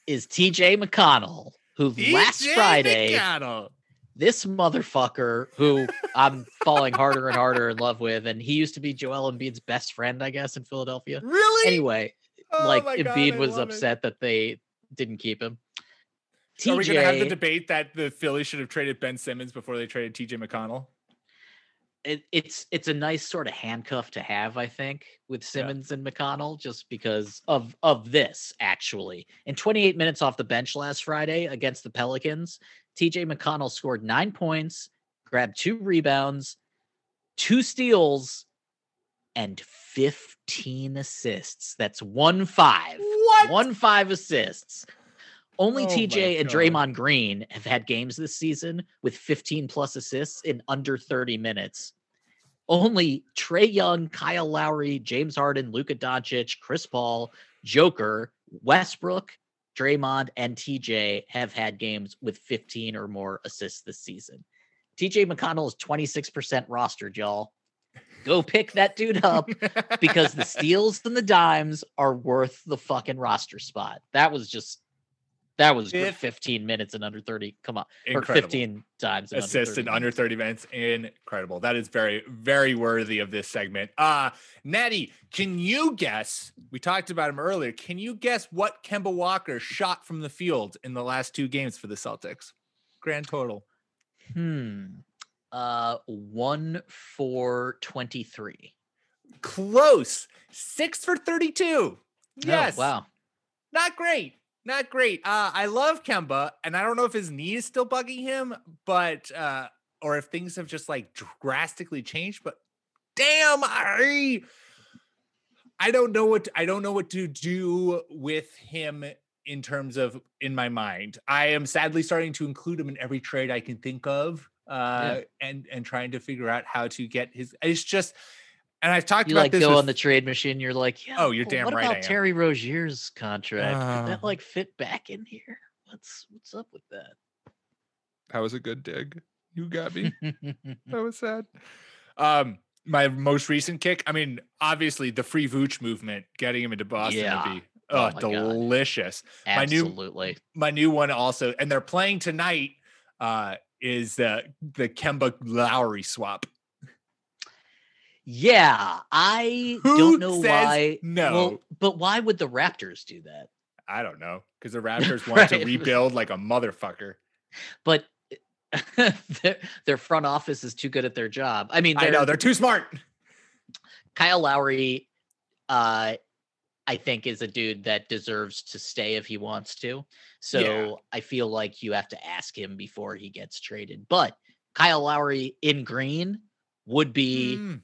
Speaker 3: is TJ McConnell, who last Friday,
Speaker 2: McConnell.
Speaker 3: this motherfucker who I'm falling harder and harder in love with, and he used to be Joel Embiid's best friend, I guess, in Philadelphia.
Speaker 2: Really?
Speaker 3: Anyway,
Speaker 2: Oh
Speaker 3: like
Speaker 2: God,
Speaker 3: Embiid
Speaker 2: I
Speaker 3: was
Speaker 2: love it.
Speaker 3: upset that they didn't keep him.
Speaker 2: Are we going to have the debate that the Phillies should have traded Ben Simmons before they traded TJ McConnell?
Speaker 3: it, it's it's a nice sort of handcuff to have, I think, with Simmons and McConnell, just because of of this actually. In 28 minutes off the bench last Friday against the Pelicans, TJ McConnell scored nine points, grabbed two rebounds, two steals, and 15 assists. That's one five.
Speaker 2: What?
Speaker 3: One five assists. Only
Speaker 2: Oh
Speaker 3: TJ and. Draymond Green have had games this season with 15 plus assists in under 30 minutes. Only Trae Young, Kyle Lowry, James Harden, Luka Doncic, Chris Paul, Joker, Westbrook, Draymond, and TJ have had games with 15 or more assists this season. TJ McConnell is 26% rostered, y'all. Go pick that dude up because the steals and the dimes are worth the fucking roster spot. That was just that was good 15 minutes and under 30. Come on. Or 15 times 30
Speaker 2: in under 30 minutes. Incredible. That is very, very worthy of this segment. Uh Natty, can you guess? We talked about him earlier. Can you guess what Kemba Walker shot from the field in the last two games for the Celtics? Grand total.
Speaker 3: Hmm. Uh 1 for 23.
Speaker 2: Close. Six for 32. Yes.
Speaker 3: Oh, wow.
Speaker 2: Not great. Not great. Uh, I love Kemba, and I don't know if his knee is still bugging him, but uh, or if things have just like drastically changed. But damn, I I don't know what I don't know what to do with him in terms of in my mind. I am sadly starting to include him in every trade I can think of, uh, and and trying to figure out how to get his. It's just, and I've talked
Speaker 3: You
Speaker 2: about
Speaker 3: like
Speaker 2: this.
Speaker 3: go
Speaker 2: with-
Speaker 3: on the trade machine, you're like, yeah.
Speaker 2: Oh, you're
Speaker 3: well,
Speaker 2: damn
Speaker 3: what
Speaker 2: right I
Speaker 3: about. Terry Rozier's contract? Could
Speaker 4: Uh.
Speaker 3: that like fit back in here? What's what's up with that?
Speaker 4: That was a good dig. You got me. that was sad.
Speaker 2: Um, my most recent kick. I mean, obviously the free Vooch movement, getting him into Boston
Speaker 3: Yeah.
Speaker 2: would be
Speaker 3: Oh
Speaker 2: oh,
Speaker 3: my God.
Speaker 2: delicious. My new-
Speaker 3: Absolutely.
Speaker 2: My new one also, and they're playing tonight. Uh, is the the Kemba Lowry swap?
Speaker 3: Yeah, I
Speaker 2: Who
Speaker 3: don't know why.
Speaker 2: no?
Speaker 3: Well, but why would the Raptors do that?
Speaker 2: I don't know because the Raptors want to rebuild like a motherfucker.
Speaker 3: But their, their front office is too good at their job. I mean,
Speaker 2: I know they're too smart.
Speaker 3: Kyle Lowry, uh, I think is a dude that deserves to stay if he wants to. So I feel like you have to ask him before he gets traded. But Kyle Lowry in green would be
Speaker 2: Mm.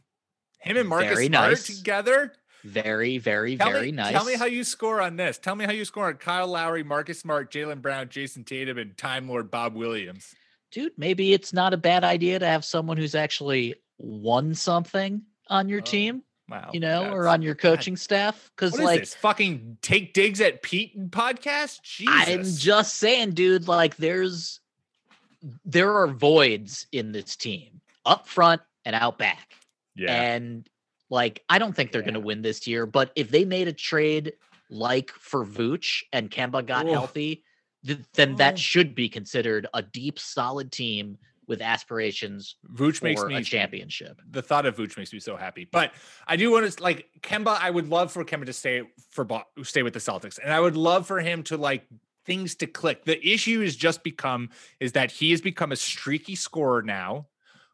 Speaker 2: Him and Marcus
Speaker 3: Very
Speaker 2: Smart
Speaker 3: nice.
Speaker 2: together.
Speaker 3: very, very,
Speaker 2: Tell
Speaker 3: very
Speaker 2: me,
Speaker 3: nice.
Speaker 2: Tell me how you score on this. Tell me how you score on Kyle Lowry, Marcus Smart, Jaylen Brown, Jayson Tatum, and Time Lord Bob Williams.
Speaker 3: dude, maybe it's not a bad idea to have someone who's actually won something on your
Speaker 2: Oh,
Speaker 3: team,
Speaker 2: Wow.
Speaker 3: you know, or on your coaching staff. Because
Speaker 2: What is
Speaker 3: like
Speaker 2: this? Fucking take digs at Pete podcast? Jesus.
Speaker 3: I'm just saying, dude, like there's there are voids in this team up front and out back.
Speaker 2: yeah.
Speaker 3: And Like, I don't think they're going to win this year, but if they made a trade like for Vooch and Kemba got
Speaker 2: Oof.
Speaker 3: healthy, th- then
Speaker 2: Oh.
Speaker 3: that should be considered a deep, solid team with aspirations
Speaker 2: Vooch makes
Speaker 3: for
Speaker 2: me
Speaker 3: a championship.
Speaker 2: the thought of Vooch makes me so happy. But I do want to like Kemba. I would love for Kemba to stay for stay with the Celtics, and I would love for him to like things to click. The issue is just become is that he has become a streaky scorer now,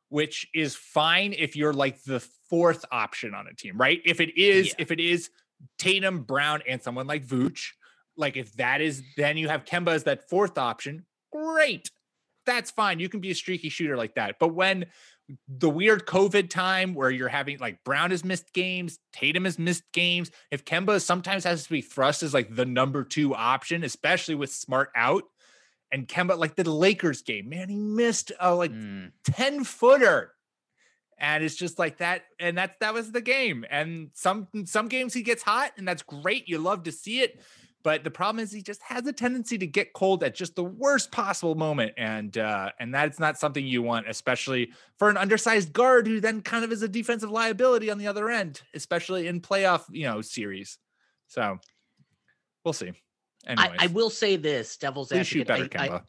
Speaker 2: which is fine if you're like the fourth option on a team, right? If it is,
Speaker 3: Yeah.
Speaker 2: if it is Tatum, Brown, and someone like Vooch, like if that is, then you have Kemba as that fourth option. Great. That's fine. You can be a streaky shooter like that. But when the weird COVID time where you're having like Brown has missed games, Tatum has missed games. If Kemba sometimes has to be thrust as like the number two option, especially with Smart out, and Kemba like the Lakers game, man, he missed a like
Speaker 3: Mm.
Speaker 2: 10 footer. And it's just like that. And that's that was the game. And some some games he gets hot, and that's great. You love to see it. But the problem is he just has a tendency to get cold at just the worst possible moment. And uh, and that's not something you want, especially for an undersized guard who then kind of is a defensive liability on the other end, especially in playoff, you know, series. So we'll see.
Speaker 3: I, I will say this, Devil's
Speaker 2: please shoot better,
Speaker 3: I- I-
Speaker 2: Kemba.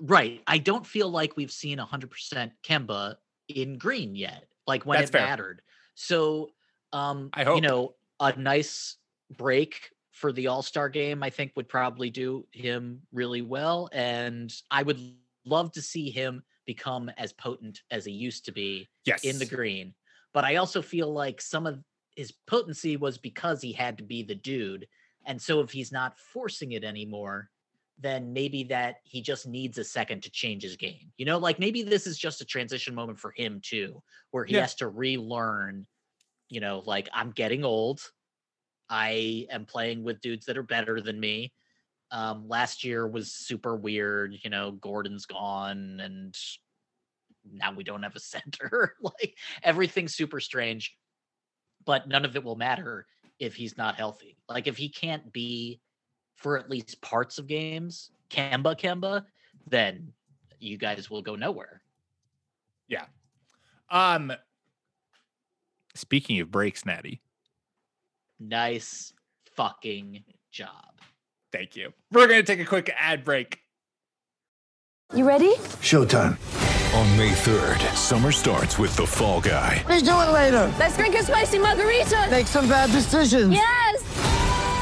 Speaker 3: right. I don't feel like we've seen 100% Kemba in green yet, like when
Speaker 2: That's
Speaker 3: it
Speaker 2: fair.
Speaker 3: mattered. So, um,
Speaker 2: I
Speaker 3: you know, a nice break for the All Star game, I think would probably do him really well. And I would love to see him become as potent as he used to be
Speaker 2: yes.
Speaker 3: in the green. But I also feel like some of his potency was because he had to be the dude. And so if he's not forcing it anymore, then maybe that he just needs a second to change his game. You know, like maybe this is just a transition moment for him too, where he
Speaker 2: Yeah.
Speaker 3: has to relearn, you know, like I'm getting old. I am playing with dudes that are better than me. Um, last year was super weird. You know, Gordon's gone and now we don't have a center. like everything's super strange, but none of it will matter if he's not healthy. Like if he can't be for at least parts of games, Kemba Kemba, then you guys will go nowhere. Yeah.
Speaker 2: Um speaking of breaks, Natty.
Speaker 3: Nice fucking job.
Speaker 2: Thank you. We're gonna take a quick ad break.
Speaker 5: You ready?
Speaker 6: Showtime.
Speaker 7: On May 3rd, summer starts with The Fall Guy.
Speaker 5: Let's do it later. Let's drink a spicy margarita.
Speaker 8: Make some bad decisions.
Speaker 5: Yes.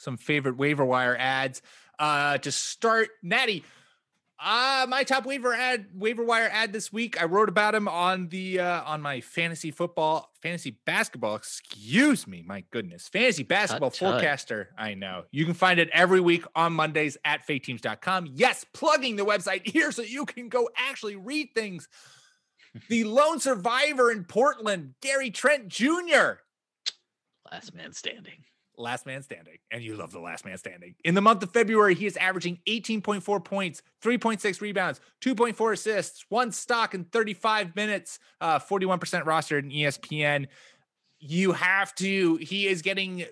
Speaker 2: some favorite waiver wire ads. Uh to start, Natty. Uh my top waiver ad waiver wire ad this week. I wrote about him on the uh on my fantasy football, fantasy basketball, excuse me, my goodness. Fantasy basketball
Speaker 3: tut.
Speaker 2: forecaster. I know. You can find it every week on Mondays at faketeams.com. Yes, plugging the website here so you can go actually read things the lone survivor in Portland, Gary Trent Jr.
Speaker 3: Last man standing.
Speaker 2: Last man standing. And you love the last man standing. In the month of February, he is averaging 18.4 points, 3.6 rebounds, 2.4 assists, one stock in 35 minutes, uh, 41% rostered in ESPN. You have to, he is getting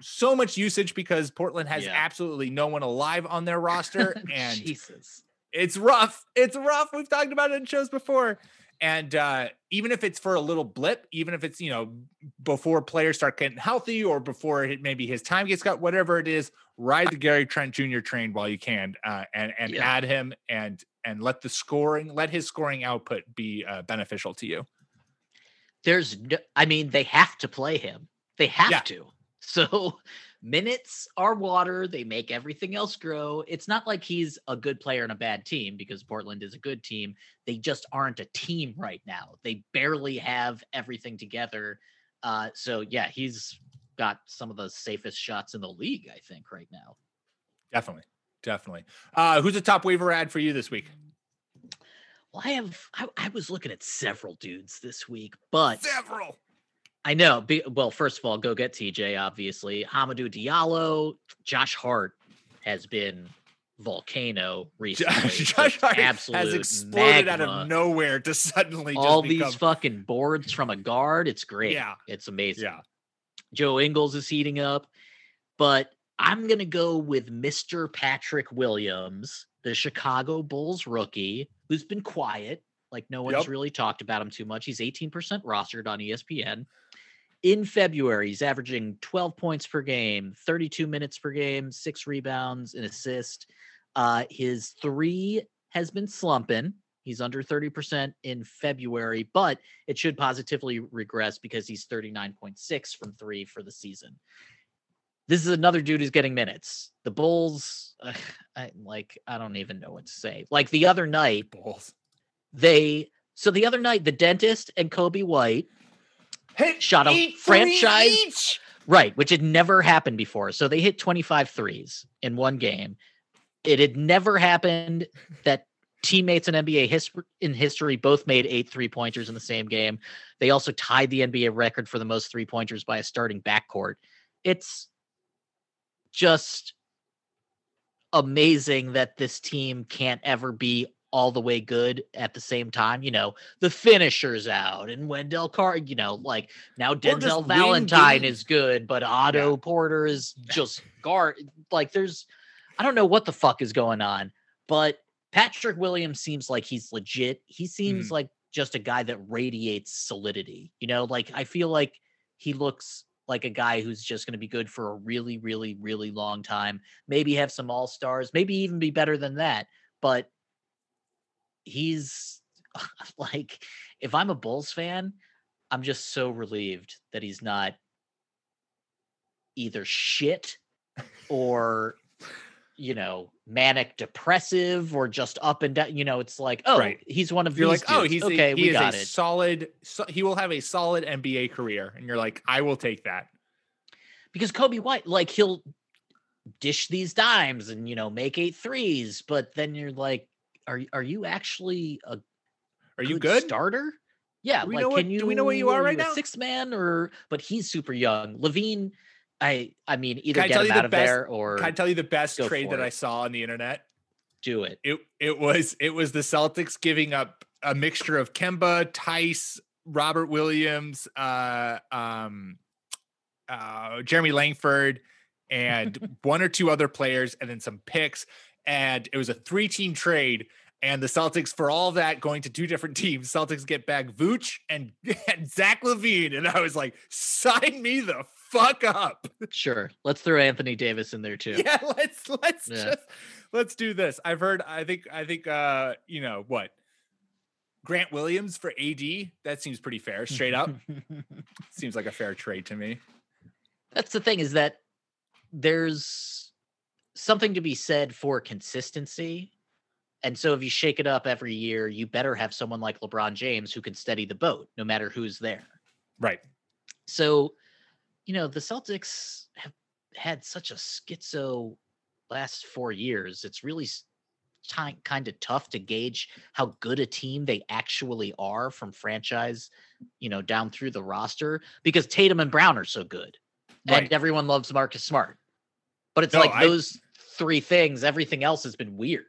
Speaker 2: so much usage because Portland has
Speaker 3: Yeah.
Speaker 2: absolutely no one alive on their roster. And
Speaker 3: Jesus.
Speaker 2: it's rough. It's rough. We've talked about it in shows before. And uh, even if it's for a little blip, even if it's, you know, before players start getting healthy or before it, maybe his time gets cut, whatever it is, ride the Gary Trent Jr. train while you can uh, and, and
Speaker 3: Yeah.
Speaker 2: add him and and let the scoring, let his scoring output be uh, beneficial to you.
Speaker 3: There's no, I mean, they have to play him. They have
Speaker 2: Yeah.
Speaker 3: to. So minutes are water. They make everything else grow. It's not like he's a good player in a bad team because Portland is a good team. They just aren't a team right now. They barely have everything together. Uh, so yeah, he's got some of the safest shots in the league, I think, right now.
Speaker 2: Definitely. Definitely. Uh, who's the top waiver ad for you this week?
Speaker 3: Well, I have I, I was looking at several dudes this week, but
Speaker 2: Several.
Speaker 3: I know. Be, well, first of all, go get TJ, obviously. Hamidou Diallo, Josh Hart has been volcano recently.
Speaker 2: Josh Hart has exploded out of nowhere to suddenly just
Speaker 3: All
Speaker 2: become,
Speaker 3: these fucking boards from a guard. It's great.
Speaker 2: Yeah.
Speaker 3: It's amazing.
Speaker 2: yeah.
Speaker 3: Joe Ingles is heating up, but I'm going to go with Mr. Patrick Williams, the Chicago Bulls rookie, who's been quiet. Like no one's
Speaker 2: Yep.
Speaker 3: really talked about him too much. He's 18% rostered on ESPN. In February, he's averaging 12 points per game, 32 minutes per game, six rebounds, an assist. Uh, his three has been slumping. He's under 30% in February, but it should positively regress because he's 39.6 from three for the season. This is another dude who's getting minutes. The Bulls, ugh, I, like, I don't even know what to say. Like the other night,
Speaker 2: Bulls.
Speaker 3: they, so the other night, the dentist and Coby White
Speaker 2: Hit
Speaker 3: Shot a franchise-
Speaker 2: each.
Speaker 3: Right, which had never happened before. So they hit 25 threes in one game. It had never happened that teammates in NBA history in history both made eight three pointers in the same game. They also tied the NBA record for the most three pointers by a starting backcourt. It's just amazing that this team can't ever be all the way good at the same time. You know, the finishers out and Wendell Carr, you know, like now Denzel Valentine is good, but Otto Porter is just guard. Like there's, I don't know what the fuck is going on, but Patrick Williams seems like he's legit. He seems
Speaker 2: Mm.
Speaker 3: like just a guy that radiates solidity. You know, like I feel like he looks like a guy who's just going to be good for a really, really, really long time. Maybe have some all stars, maybe even be better than that. But he's like, if I'm a Bulls fan, I'm just so relieved that he's not either shit or you know manic depressive or just up and down you know it's like oh
Speaker 2: Right.
Speaker 3: he's one of
Speaker 2: You're like, oh, he's
Speaker 3: okay
Speaker 2: a, he
Speaker 3: we
Speaker 2: is
Speaker 3: got
Speaker 2: a
Speaker 3: it
Speaker 2: solid. So, he will have a solid NBA career, and you're like, I will take that.
Speaker 3: because Coby White, like he'll dish these dimes and you know make eight threes, but then you're like, are are you actually a
Speaker 2: Are you good?
Speaker 3: starter? Yeah, like
Speaker 2: what-
Speaker 3: can you?
Speaker 2: do we know where you are right now?
Speaker 3: Sixth man, or but he's super young. LaVine, I I mean either
Speaker 2: Can
Speaker 3: get him out
Speaker 2: the
Speaker 3: of
Speaker 2: best-
Speaker 3: there or
Speaker 2: Can I tell you the best trade that I saw on the internet?
Speaker 3: do it.
Speaker 2: It it was it was the Celtics giving up a mixture of Kemba, Tice, Robert Williams, uh, um, uh, Jeremy Langford, and one or two other players, and then some picks. And it was a three team trade. And the Celtics, for all that, going to two different teams. Celtics get back Vooch and, and Zach LaVine. And I was like, sign me the fuck up.
Speaker 3: Sure, let's throw Anthony Davis in there too.
Speaker 2: Yeah, let's let's
Speaker 3: Yeah.
Speaker 2: just let's do this. I've heard I think I think uh you know what Grant Williams for AD that seems pretty fair straight up seems like a fair trade to me.
Speaker 3: That's the thing is that there's something to be said for consistency. And so if you shake it up every year, you better have someone like LeBron James who can steady the boat no matter who's there.
Speaker 2: Right.
Speaker 3: So, you know, the Celtics have had such a schizo last 4 years. It's really kind of tough to gauge how good a team they actually are from franchise, you know, down through the roster because Tatum and Brown are so good and everyone loves Marcus Smart. But it's
Speaker 2: No,
Speaker 3: like
Speaker 2: I-
Speaker 3: those three things, everything else has been weird.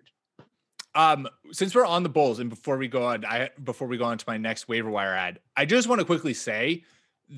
Speaker 2: Um, since we're on the Bulls, and before we go on, I before we go on to my next waiver wire ad, I just want to quickly say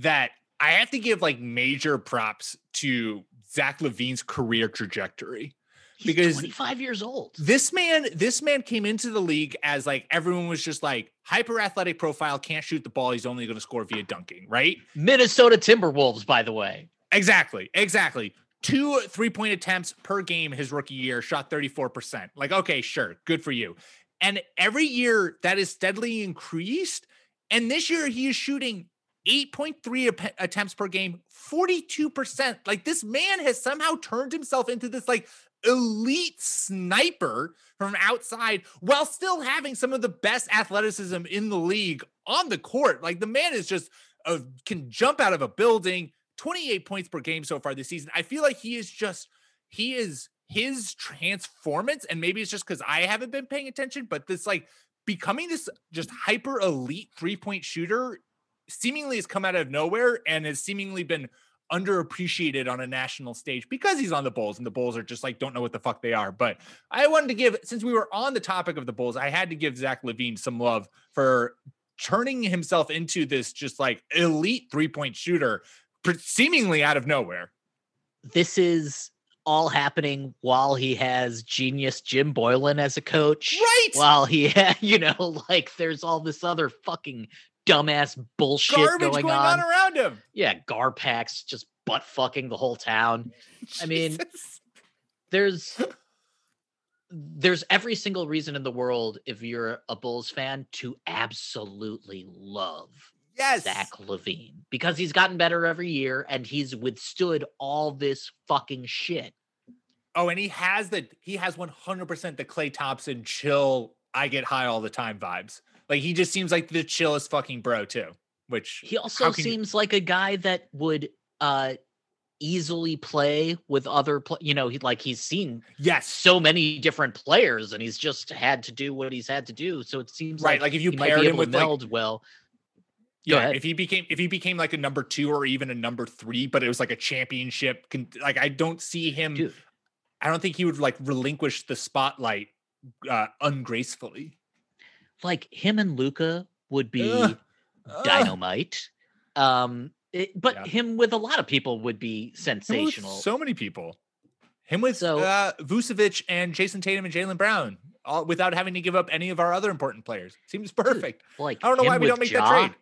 Speaker 2: that I have to give like major props to Zach LaVine's career trajectory.
Speaker 3: He's
Speaker 2: Because
Speaker 3: 25 years old.
Speaker 2: this man this man came into the league as like everyone was just like hyper athletic profile can't shoot the ball he's only going to score via dunking right
Speaker 3: Minnesota Timberwolves, by the way.
Speaker 2: exactly exactly two three point attempts per game his rookie year shot 34% like okay sure good for you and every year that is steadily increased and this year he is shooting 8.3 attempts per game, 42%. Like this man has somehow turned himself into this like elite sniper from outside while still having some of the best athleticism in the league on the court. Like the man is just uh, can jump out of a building, 28 points per game so far this season. I feel like he is just he is his transformance and maybe it's just cuz I haven't been paying attention, but this like becoming this just hyper elite three-point shooter seemingly has come out of nowhere and has seemingly been underappreciated on a national stage because he's on the Bulls and the Bulls are just like don't know what the fuck they are. But I wanted to give since we were on the topic of the Bulls, I had to give Zach LaVine some love for turning himself into this just like elite three-point shooter pre- seemingly out of nowhere.
Speaker 3: This is all happening while he has genius Jim Boylen as a coach.
Speaker 2: Right.
Speaker 3: While he, you know, like there's all this other fucking dumbass bullshit
Speaker 2: Garbage
Speaker 3: going,
Speaker 2: going
Speaker 3: on.
Speaker 2: on around him.
Speaker 3: Yeah, Garpax just butt fucking the whole town. I mean, there's there's every single reason in the world if you're a Bulls fan to absolutely love
Speaker 2: yes.
Speaker 3: Zach LaVine because he's gotten better every year and he's withstood all this fucking shit.
Speaker 2: Oh, and he has the he has 100% the Klay Thompson chill. I get high all the time vibes. Like he just seems like the chillest fucking bro too. Which
Speaker 3: He also
Speaker 2: can you-
Speaker 3: seems like a guy that would uh easily play with other pl- you know, he like he's seen
Speaker 2: yes,
Speaker 3: so many different players and he's just had to do what he's had to do. So it seems
Speaker 2: right.
Speaker 3: like,
Speaker 2: Like if you
Speaker 3: might
Speaker 2: him with
Speaker 3: to
Speaker 2: like
Speaker 3: well.
Speaker 2: Yeah, if he became if he became like a number two or even a number three, but it was like a championship. Like I don't see him.
Speaker 3: Dude.
Speaker 2: I don't think he would like relinquish the spotlight uh ungracefully.
Speaker 3: Like him and Luka would be
Speaker 2: Ugh. Ugh.
Speaker 3: dynamite. Um it- but
Speaker 2: Yeah.
Speaker 3: him with a lot of people would be sensational.
Speaker 2: So many people. Him with
Speaker 3: So-
Speaker 2: uh, Vucevic and Jayson Tatum and Jaylen Brown, all without having to give up any of our other important players. Seems perfect.
Speaker 3: like
Speaker 2: I don't know why we don't make
Speaker 3: Ja,
Speaker 2: that trade.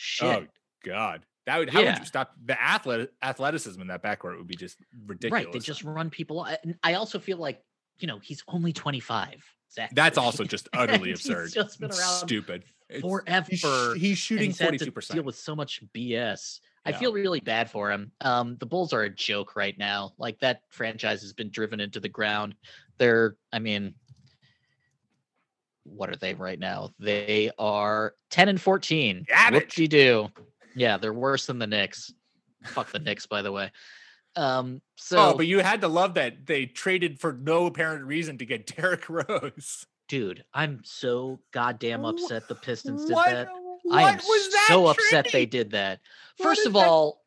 Speaker 3: Shit.
Speaker 2: Oh God, that would how would you stop the athlete athleticism in that backcourt would be just ridiculous.
Speaker 3: Right. They just run people. and I also feel like, you know, he's only 25. Zach
Speaker 2: That's also just utterly absurd.
Speaker 3: just been around
Speaker 2: stupid.
Speaker 3: Forever.
Speaker 2: He's, shooting forty
Speaker 3: to Deal with so much BS. I feel really bad for him. Um, the Bulls are a joke right now. Like that franchise has been driven into the ground. They're, I mean, what are they right now? They are 10 and 14.
Speaker 2: Garbage.
Speaker 3: Whoop-de do. Yeah, they're worse than the Knicks. Fuck the Knicks, by the way. Um, so
Speaker 2: oh, but you had to love that they traded for no apparent reason to get Derrick Rose.
Speaker 3: dude, I'm so goddamn upset the Pistons did
Speaker 2: What?
Speaker 3: that.
Speaker 2: What
Speaker 3: I am so upset they did that. First of all,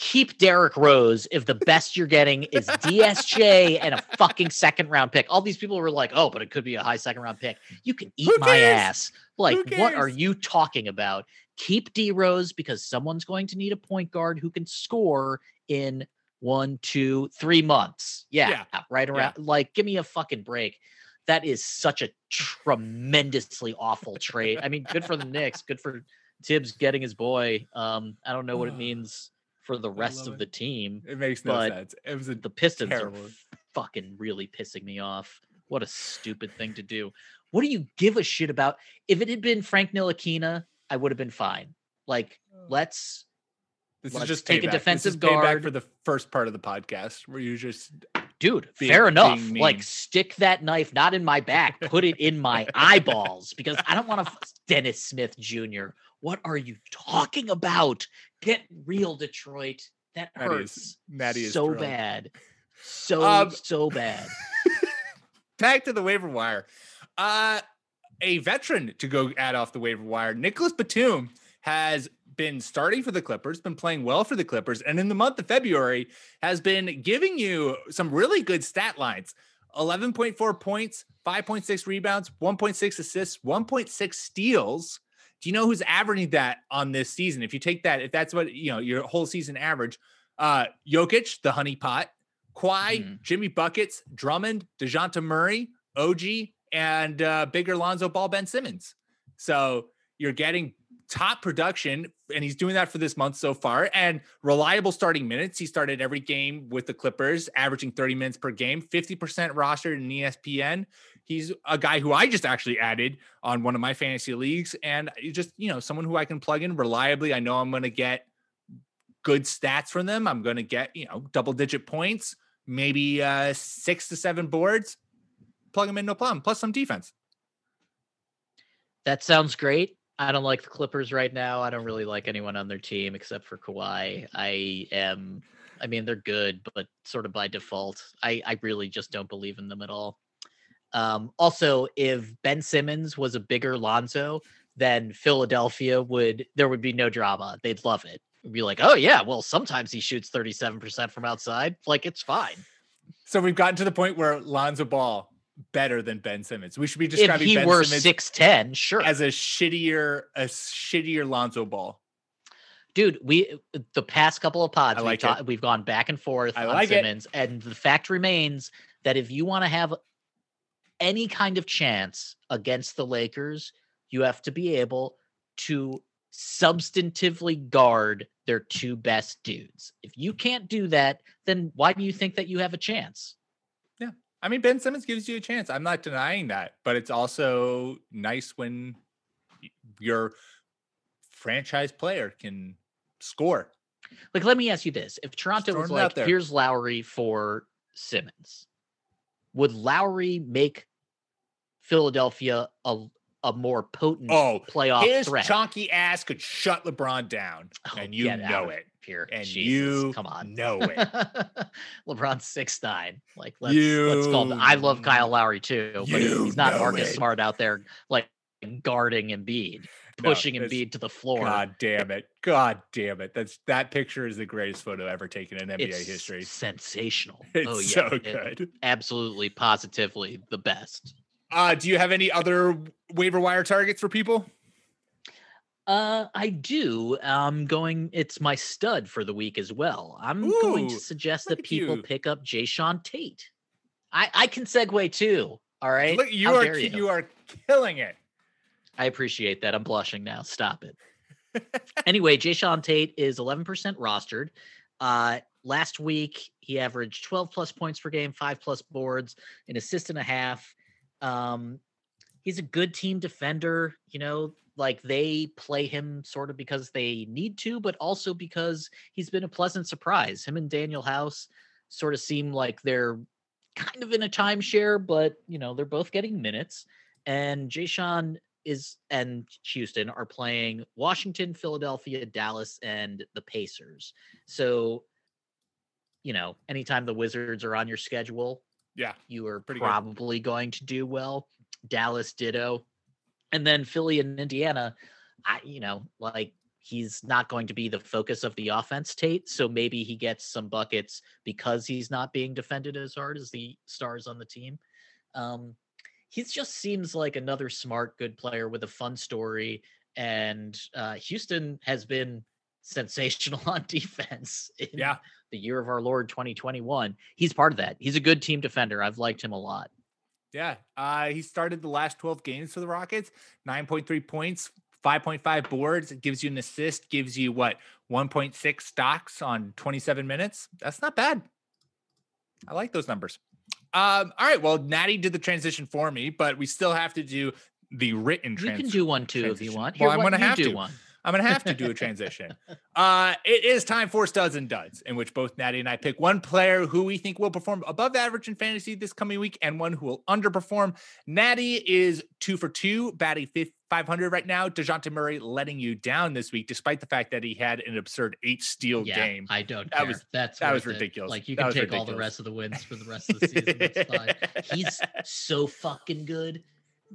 Speaker 3: keep Derrick Rose if the best you're getting is DSJ and a fucking second round pick. All these people were like, "Oh, but it could be a high second round pick." You can eat my ass. Like, what are you talking about? Keep D Rose because someone's going to need a point guard who can score in one, two, three months. Yeah, right
Speaker 2: yeah.
Speaker 3: around. Like, give me a fucking break. That is such a tremendously awful trade. I mean, good for the Knicks. Good for Tibbs getting his boy. Um, I don't know what it means for the rest of
Speaker 2: it.
Speaker 3: the team.
Speaker 2: It makes no sense. It was
Speaker 3: The Pistons
Speaker 2: terrible.
Speaker 3: are fucking really pissing me off. What a stupid thing to do. What do you give a shit about? If it had been Frank Ntilikina, I would have been fine. Like, let's
Speaker 2: This
Speaker 3: Let's
Speaker 2: is just
Speaker 3: take a defensive
Speaker 2: this is payback
Speaker 3: guard.
Speaker 2: for the first part of the podcast where you just
Speaker 3: dude,
Speaker 2: Being-
Speaker 3: fair enough. Like, stick that knife not in my back, put it in my eyeballs because I don't want to. Dennis Smith Jr. What are you talking about? Get real, Detroit. That
Speaker 2: is-
Speaker 3: hurts
Speaker 2: Matty is
Speaker 3: so
Speaker 2: thrilled.
Speaker 3: bad, so
Speaker 2: Um,
Speaker 3: so bad.
Speaker 2: back to the waiver wire. Uh a veteran to go add off the waiver wire. Nicolas Batum has been starting for the Clippers, been playing well for the Clippers, and in the month of February has been giving you some really good stat lines. 11.4 points, 5.6 rebounds, 1.6 assists, 1.6 steals. Do you know who's averaging that on this season? If you take that, if that's what you know, your whole season average, uh Jokic, the honey pot, Kawhi,
Speaker 3: Mhm.
Speaker 2: Jimmy Buckets, Drummond, Dejounte Murray, OG, and uh, bigger Lonzo Ball Ben Simmons. So you're getting top production, and he's doing that for this month so far. And reliable starting minutes. He started every game with the Clippers, averaging 30 minutes per game, 50% rostered in ESPN. He's a guy who I just actually added on one of my fantasy leagues, and just you know someone who I can plug in reliably. I know I'm going to get good stats from them. I'm going to get you know double digit points, maybe uh, six to seven boards. Plug him in, no problem. Plus some defense.
Speaker 3: That sounds great. I don't like the Clippers right now. I don't really like anyone on their team except for Kawhi. I am, I mean, they're good, but sort of by default. I, I really just don't believe in them at all. Um, also, if Ben Simmons was a bigger Lonzo, then Philadelphia would, there would be no drama. They'd love it. It'd be like, oh, yeah, well, sometimes he shoots 37% from outside. Like, it's fine.
Speaker 2: So we've gotten to the point where Lonzo Ball better than Ben Simmons. We should be describing If
Speaker 3: he
Speaker 2: Ben
Speaker 3: were 6'10, sure.
Speaker 2: as a shittier, a shittier Lonzo Ball.
Speaker 3: dude we the past couple of pods
Speaker 2: I
Speaker 3: we've, ta- we've gone back and forth
Speaker 2: I
Speaker 3: on
Speaker 2: like it.
Speaker 3: simmons and the fact remains that if you want to have any kind of chance against the lakers you have to be able to substantively guard their two best dudes if you can't do that then why do you think that you have a chance Yeah.
Speaker 2: I mean, Ben Simmons gives you a chance. I'm not denying that, but it's also nice when your franchise player can score.
Speaker 3: like let me ask you this if toronto was like here's lowry for simmons would lowry make philadelphia a, a more potent
Speaker 2: Oh,
Speaker 3: playoff
Speaker 2: his
Speaker 3: threat
Speaker 2: chonky ass could shut LeBron down,
Speaker 3: Oh,
Speaker 2: and you know it.
Speaker 3: here
Speaker 2: And
Speaker 3: Jesus,
Speaker 2: you
Speaker 3: come on
Speaker 2: know it.
Speaker 3: lebron's six nine like let's let's call
Speaker 2: You
Speaker 3: i love kyle lowry too but he's not marcus
Speaker 2: it.
Speaker 3: smart out there like guarding Embiid,
Speaker 2: No,
Speaker 3: pushing
Speaker 2: it's-
Speaker 3: Embiid to the floor
Speaker 2: God damn it! God damn it! That's that picture is the greatest photo ever taken in NBA
Speaker 3: it's
Speaker 2: history.
Speaker 3: sensational
Speaker 2: It's
Speaker 3: oh yeah
Speaker 2: so
Speaker 3: it- absolutely positively the best
Speaker 2: Uh, do you have any other waiver wire targets for people?
Speaker 3: Uh, I do. I'm going. It's my stud for the week as well. I'm going to suggest that people
Speaker 2: you.
Speaker 3: pick up Jae'Sean Tate. I I can segue too. All right.
Speaker 2: Look, you
Speaker 3: How
Speaker 2: are
Speaker 3: you?
Speaker 2: you are killing it.
Speaker 3: I appreciate that. I'm blushing now. Stop it. anyway, Jae'Sean Tate is 11% rostered. Uh, last week he averaged 12 plus points per game, five plus boards, an assist and a half. Um, he's a good team defender. You know, like they play him sort of because they need to, but also because he's been a pleasant surprise. Him and Danuel House sort of seem like they're kind of in a timeshare, but you know, they're both getting minutes. And Jae'Sean is and Houston are playing Washington, Philadelphia, Dallas, and the Pacers. So, you know, anytime the Wizards are on your schedule,
Speaker 2: Yeah,
Speaker 3: you are
Speaker 2: Pretty good.
Speaker 3: probably going to do well. Dallas ditto. And then Philly and Indiana, I you know, like he's not going to be the focus of the offense, Tate. So maybe he gets some buckets because he's not being defended as hard as the stars on the team. Um, he just seems like another smart, good player with a fun story. And uh, Houston has been sensational on defense in
Speaker 2: yeah.
Speaker 3: the year of our Lord 2021. He's part of that. He's a good team defender. I've liked him a lot.
Speaker 2: Yeah. Uh, he started the last 12 games for the Rockets, 9.3 points, 5.5 boards. It gives you an assist, gives you what, 1.6 stocks on 27 minutes. That's not bad. I like those numbers. Um, all right. Well, Natty did the transition for me, but we still have to do the written
Speaker 3: You can do one too if you
Speaker 2: transition.
Speaker 3: want.
Speaker 2: Well, I'm gonna have
Speaker 3: do
Speaker 2: to.
Speaker 3: one.
Speaker 2: I'm gonna have to do a transition. uh, it is time for studs and duds, in which both Natty and I pick one player who we think will perform above average in fantasy this coming week, and one who will underperform. Natty is two for two, batting 500 right now. Dejounte Murray letting you down this week, despite the fact that he had an absurd eight steal
Speaker 3: Yeah,
Speaker 2: game.
Speaker 3: I don't
Speaker 2: That
Speaker 3: care.
Speaker 2: was-
Speaker 3: That's
Speaker 2: that was
Speaker 3: worth it.
Speaker 2: ridiculous.
Speaker 3: Like you can take all the rest of the wins for the rest of the season. That's fine. He's so fucking good.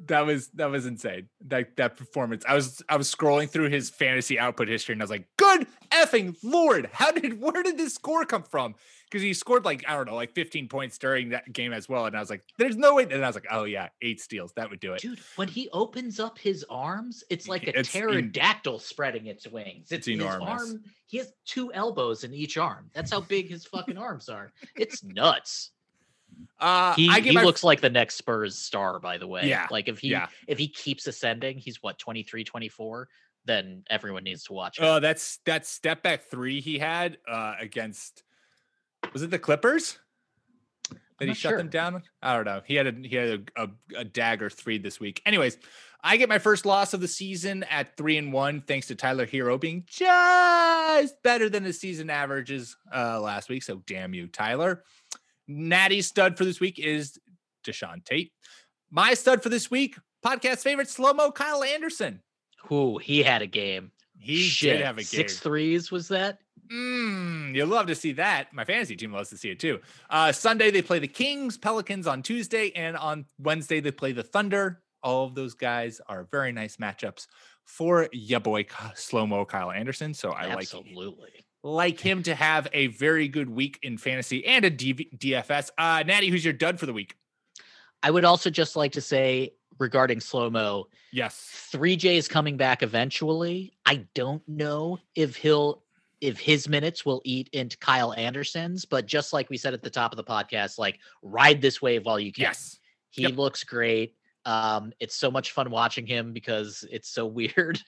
Speaker 2: That was that was insane. That that performance. I was I was scrolling through his fantasy output history and I was like, good effing lord, how did where did this score come from? Because he scored like I don't know, like 15 points during that game as well. And I was like, there's no way. And I was like, oh yeah, eight steals. That would do it.
Speaker 3: Dude, when he opens up his arms, it's like a
Speaker 2: It's
Speaker 3: pterodactyl spreading its wings.
Speaker 2: It's
Speaker 3: his
Speaker 2: enormous.
Speaker 3: arm. He has two elbows in each arm. That's how big his fucking arms are. It's nuts.
Speaker 2: Uh
Speaker 3: He, he
Speaker 2: my
Speaker 3: looks like the next Spurs star, by the way.
Speaker 2: Yeah,
Speaker 3: Like if he
Speaker 2: yeah.
Speaker 3: if he keeps ascending, he's what 23, 24, then everyone needs to watch Oh,
Speaker 2: uh that's that step back three he had uh against was it the Clippers? that he shut them down. I don't know. He had a he had a, a, a dagger three this week. Anyways, I get my first loss of the season at three and one, thanks to Tyler Herro being just better than his season averages uh, last week. So damn you, Tyler. Natty's stud for this week is Deshaun Tate. My stud for this week, podcast favorite slow mo Kyle Anderson.
Speaker 3: Who he had a game.
Speaker 2: He
Speaker 3: Shit.
Speaker 2: did have a game.
Speaker 3: Six threes was that?
Speaker 2: Mm, you'll love to see that. My fantasy team loves to see it too. Uh, Sunday they play the Kings, Pelicans on Tuesday, and on Wednesday they play the Thunder. All of those guys are very nice matchups for ya boy slow mo Kyle Anderson. So I like
Speaker 3: Absolutely.
Speaker 2: Like him to have a very good week in fantasy and a DV- DFS. Uh, Natty, who's your dud for the week?
Speaker 3: I would also just like to say regarding slow mo,
Speaker 2: Yes.
Speaker 3: 3J is coming back eventually. I don't know if he'll if his minutes will eat into Kyle Anderson's, but just like we said at the top of the podcast, like ride this wave while you can.
Speaker 2: Yes.
Speaker 3: He
Speaker 2: Yep.
Speaker 3: looks great. Um, it's so much fun watching him because it's so weird,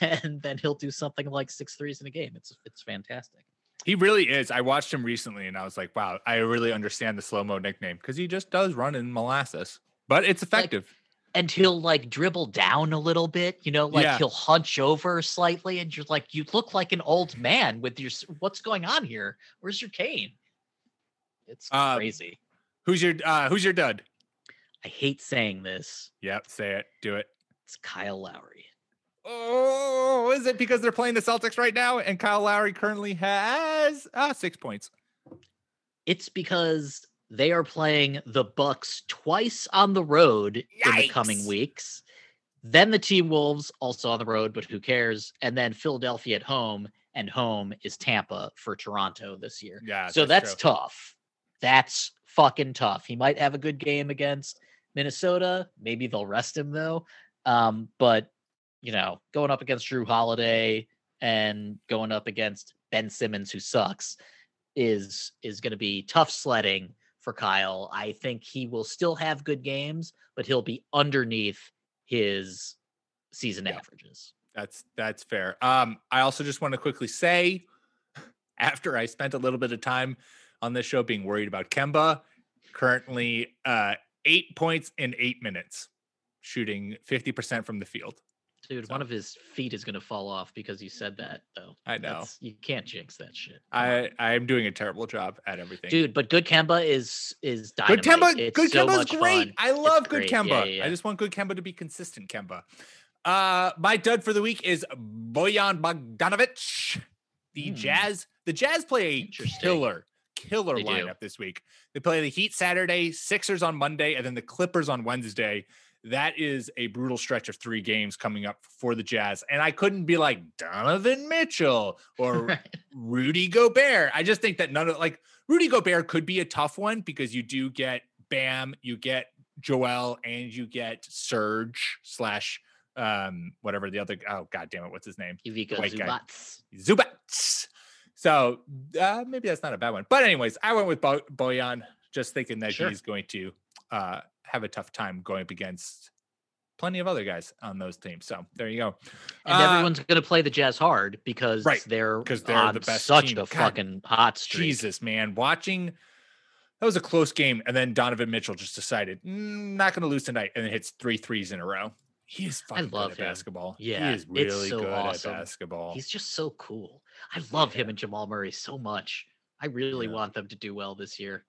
Speaker 3: and then he'll do something like six threes in a game. It's it's fantastic.
Speaker 2: He really is. I watched him recently and I was like, wow, I really understand the slow mo nickname because he just does run in molasses, but it's effective.
Speaker 3: And he'll like dribble down a little bit, you know, like
Speaker 2: Yeah.
Speaker 3: he'll hunch over slightly, and you're like, you look like an old man with your. What's going on here? Where's your cane? It's
Speaker 2: Um,
Speaker 3: crazy.
Speaker 2: Who's your uh, who's your dud?
Speaker 3: I hate saying this.
Speaker 2: Yep, say it. Do it.
Speaker 3: It's Kyle Lowry.
Speaker 2: Oh, is it because they're playing the Celtics right now and Kyle Lowry currently has uh, six points?
Speaker 3: It's because they are playing the Bucks twice on the road in the coming weeks. Then the Team Wolves also on the road, but who cares? And then Philadelphia at home, and home is Tampa for Toronto this year.
Speaker 2: Yeah.
Speaker 3: so that's
Speaker 2: true.
Speaker 3: tough. That's fucking tough. He might have a good game against Minnesota. Maybe they'll rest him though. Um, but you know, going up against Jrue Holiday and going up against Ben Simmons, who sucks, is is going to be tough sledding for Kyle. I think he will still have good games, but he'll be underneath his season
Speaker 2: Yeah.
Speaker 3: averages.
Speaker 2: That's that's fair. Um, I also just want to quickly say, after I spent a little bit of time on this show being worried about Kemba, currently uh eight points in eight minutes, shooting 50% from the field.
Speaker 3: Dude,
Speaker 2: So-
Speaker 3: one of his feet is going to fall off because you said that, though.
Speaker 2: I know.
Speaker 3: That's- you can't jinx that shit.
Speaker 2: I I am doing a terrible job at everything.
Speaker 3: dude, but good Kemba is is dynamite. Good.
Speaker 2: Kemba,
Speaker 3: It's
Speaker 2: good
Speaker 3: so
Speaker 2: Kemba's
Speaker 3: much
Speaker 2: great.
Speaker 3: fun.
Speaker 2: I love good
Speaker 3: great.
Speaker 2: Kemba.
Speaker 3: yeah, yeah.
Speaker 2: I just want good Kemba to be consistent Kemba. Uh my dud for the week is Bojan Bogdanovic. The
Speaker 3: Hmm.
Speaker 2: Jazz, the Jazz play a killer, killer
Speaker 3: They do.
Speaker 2: lineup this week. They play the Heat Saturday, Sixers on Monday, and then the Clippers on Wednesday. That is a brutal stretch of three games coming up for the Jazz. And I couldn't be like Donovan Mitchell or
Speaker 3: Right.
Speaker 2: Rudy Gobert. I just think that none of like Rudy Gobert could be a tough one because you do get Bam, you get Joel, and you get Serge slash um whatever the other oh god damn it, what's his name?
Speaker 3: Ivica
Speaker 2: white guy. Zubac. So uh maybe that's not a bad one. But anyways, I went with Bo- Bojan, just thinking that
Speaker 3: Sure.
Speaker 2: he's going to uh have a tough time going up against plenty of other guys on those teams. So there you go.
Speaker 3: And
Speaker 2: Uh,
Speaker 3: everyone's going to play the Jazz hard because
Speaker 2: Right,
Speaker 3: they're
Speaker 2: 'cause they're
Speaker 3: on
Speaker 2: the best
Speaker 3: such
Speaker 2: team.
Speaker 3: a
Speaker 2: God,
Speaker 3: fucking hot streak.
Speaker 2: Jesus, man, watching that was a close game, and then Donovan Mitchell just decided "Mm, not going to lose tonight, and then hits three threes in a row. He is fucking good
Speaker 3: love
Speaker 2: at
Speaker 3: him.
Speaker 2: basketball.
Speaker 3: Yeah,
Speaker 2: he is really
Speaker 3: so
Speaker 2: good
Speaker 3: awesome.
Speaker 2: at basketball.
Speaker 3: He's just so cool. I love him and Jamal Murray so much. I really
Speaker 2: Yeah.
Speaker 3: want them to do well this year.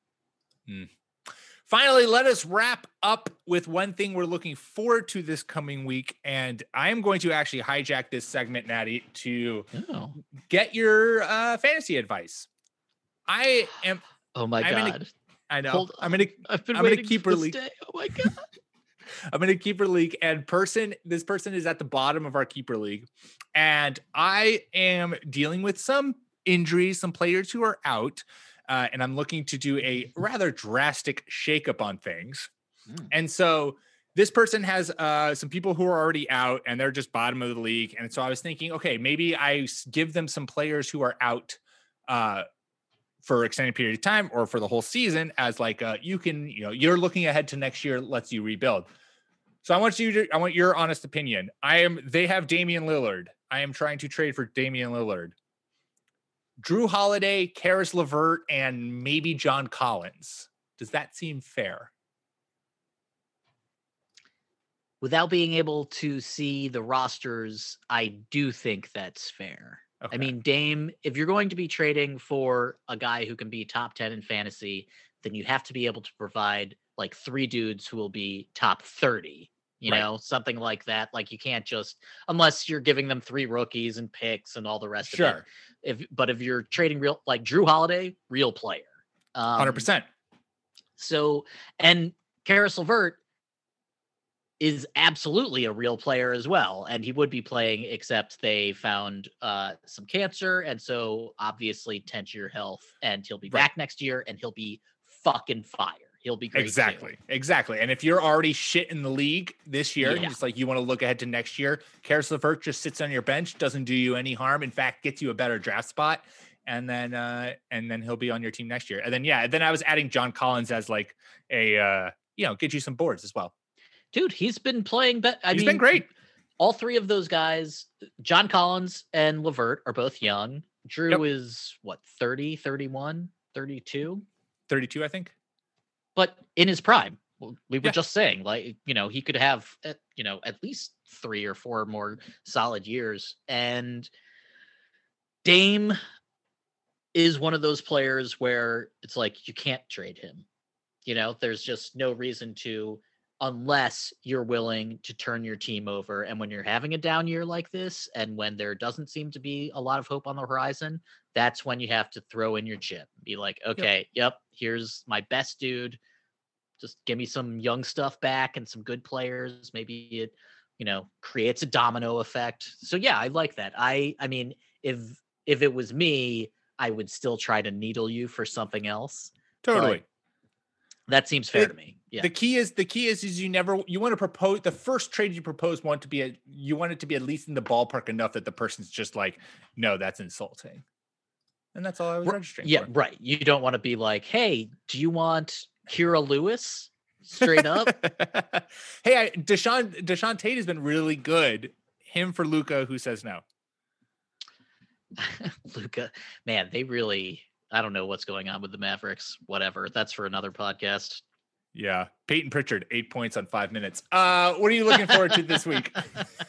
Speaker 2: Finally, let us wrap up with one thing we're looking forward to this coming week, and I am going to actually hijack this segment, Natty, to
Speaker 3: Oh,
Speaker 2: get your uh, fantasy advice. I am.
Speaker 3: oh my
Speaker 2: I'm
Speaker 3: god!
Speaker 2: gonna- I know.
Speaker 3: Hold
Speaker 2: I'm gonna.
Speaker 3: I've been
Speaker 2: I'm gonna
Speaker 3: waiting
Speaker 2: keep
Speaker 3: for
Speaker 2: her
Speaker 3: this
Speaker 2: leak.
Speaker 3: day. Oh my god!
Speaker 2: I'm in a keeper league, and person, this person is at the bottom of our keeper league, and I am dealing with some injuries, some players who are out, uh, and I'm looking to do a rather drastic shakeup on things.
Speaker 3: Mm.
Speaker 2: And so this person has uh, some people who are already out, and they're just bottom of the league. And so I was thinking, okay, maybe I give them some players who are out. Uh, for extended period of time or for the whole season as like uh you can you know you're looking ahead to next year lets you rebuild so I want you to I want your honest opinion. I am they have Damian Lillard. I am trying to trade for Damian Lillard. Jrue Holiday, Caris LeVert, and maybe John Collins. Does that seem fair?
Speaker 3: Without being able to see the rosters, I do think that's fair.
Speaker 2: Okay.
Speaker 3: I mean, Dame, if you're going to be trading for a guy who can be top 10 in fantasy, then you have to be able to provide like three dudes who will be top 30, you
Speaker 2: Right.
Speaker 3: know, something like that. Like you can't just, unless you're giving them three rookies and picks and all the rest of it.
Speaker 2: sure,
Speaker 3: If, but if you're trading real, like Jrue Holiday, real player. Um,
Speaker 2: hundred percent.
Speaker 3: so, and Caris LeVert is absolutely a real player as well, and he would be playing, except they found uh, some cancer, and so obviously tend to your health, and he'll be
Speaker 2: Right.
Speaker 3: back next year, and he'll be fucking fire. He'll be great. too.
Speaker 2: Exactly, exactly. And if you're already shit in the league this year,
Speaker 3: Yeah.
Speaker 2: just like you want to look ahead to next year, Caris LeVert just sits on your bench, doesn't do you any harm. In fact, gets you a better draft spot, and then uh and then he'll be on your team next year. And then yeah, then I was adding John Collins as like a uh you know get you some boards as well.
Speaker 3: Dude. He's been playing. Be- I
Speaker 2: He's
Speaker 3: mean,
Speaker 2: been great.
Speaker 3: All three of those guys, John Collins and LeVert, are both young. Jrue
Speaker 2: Yep.
Speaker 3: is what 30, 31, 32?
Speaker 2: 32, I think.
Speaker 3: but in his prime. We were
Speaker 2: Yeah.
Speaker 3: just saying, like, you know, he could have, uh, you know, at least three or four more solid years. And Dame is one of those players where it's like you can't trade him. You know, there's just no reason to unless you're willing to turn your team over. And when you're having a down year like this, and when there doesn't seem to be a lot of hope on the horizon, that's when you have to throw in your chip. Be like, okay, yep, here's my best dude. Just give me some young stuff back and some good players. Maybe it, you know, creates a domino effect. So yeah, I like that. I I mean, if if it was me, I would still try to needle you for something else.
Speaker 2: Totally.
Speaker 3: That seems fair
Speaker 2: It-
Speaker 3: to me. Yeah.
Speaker 2: The key is the key is is you never you want to propose the first trade you propose want to be a you want it to be at least in the ballpark enough that the person's just like no that's insulting, and that's all I was
Speaker 3: Ri-
Speaker 2: registering.
Speaker 3: yeah,
Speaker 2: for.
Speaker 3: right. You don't want to be like, hey, do you want Kira Lewis? Straight up.
Speaker 2: hey, I, Jae'Sean Jae'Sean Tate has been really good. Him for Luka, who says no.
Speaker 3: Luka, man, they really I don't know what's going on with the Mavericks. Whatever. That's for another podcast.
Speaker 2: Yeah, Payton Pritchard, eight points on five minutes. Uh, what are you looking forward to this week?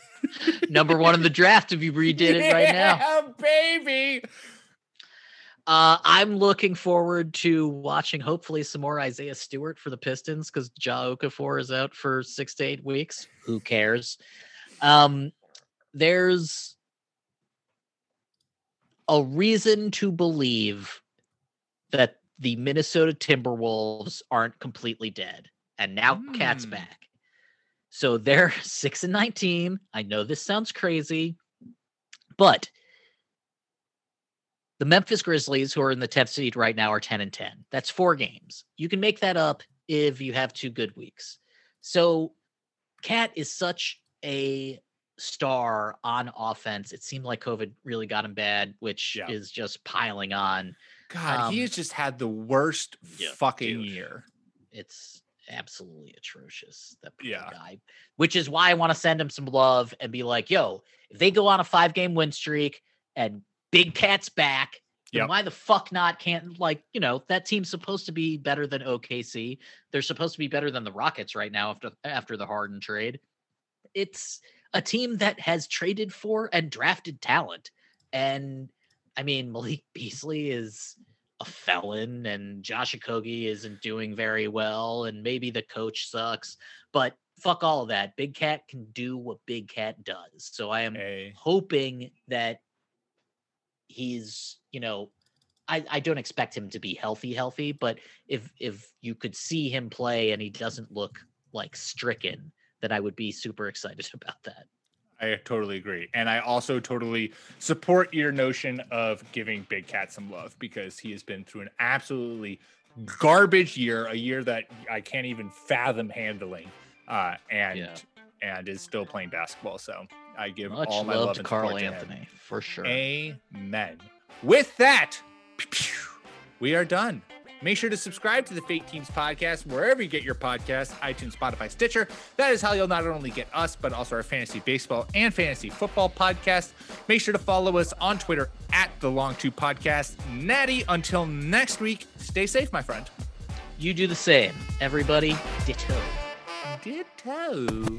Speaker 3: Number one in the draft if you redid it right now.
Speaker 2: Baby.
Speaker 3: Uh, I'm looking forward to watching hopefully some more Isaiah Stewart for the Pistons because Ja Okafor is out for six to eight weeks. Who cares? Um, there's a reason to believe that the Minnesota Timberwolves aren't completely dead, and now Cat's
Speaker 2: Hmm.
Speaker 3: back. So they're six and nineteen. I know this sounds crazy, but the Memphis Grizzlies, who are in the 10th seed right now, are 10 and 10. That's four games. You can make that up if you have two good weeks. So, Cat is such a star on offense. It seemed like COVID really got him bad, which
Speaker 2: Yeah.
Speaker 3: is just piling on.
Speaker 2: God, he
Speaker 3: Um,
Speaker 2: has just had the worst
Speaker 3: yeah,
Speaker 2: fucking
Speaker 3: dude.
Speaker 2: year.
Speaker 3: It's absolutely atrocious. That
Speaker 2: Yeah.
Speaker 3: guy. Which is why I want to send him some love and be like, yo, if they go on a five game win streak and Big Cat's back,
Speaker 2: Yep.
Speaker 3: why the fuck not can't like, you know, that team's supposed to be better than OKC. They're supposed to be better than the Rockets right now after after the Harden trade. It's a team that has traded for and drafted talent. And I mean, Malik Beasley is a felon and Josh Okogie isn't doing very well and maybe the coach sucks, but fuck all of that. Big Cat can do what Big Cat does. So I am
Speaker 2: Hey.
Speaker 3: hoping that he's, you know, I, I don't expect him to be healthy, healthy, but if if you could see him play and he doesn't look like stricken, then I would be super excited about that.
Speaker 2: I totally agree. And I also totally support your notion of giving Big Cat some love because he has been through an absolutely garbage year, a year that I can't even fathom handling. Uh, and
Speaker 3: Yeah.
Speaker 2: and is still playing basketball. So I give
Speaker 3: Much
Speaker 2: all my
Speaker 3: love
Speaker 2: love
Speaker 3: to Karl
Speaker 2: support to.
Speaker 3: Anthony for sure.
Speaker 2: Amen. With that, we are done. Make sure to subscribe to the Fake Teams podcast wherever you get your podcasts iTunes, Spotify, Stitcher. That is how you'll not only get us, but also our fantasy baseball and fantasy football podcast. Make sure to follow us on Twitter at the Long Two Podcast. Natty, until next week, stay safe, my friend.
Speaker 3: You do the same. Everybody, ditto.
Speaker 2: Ditto.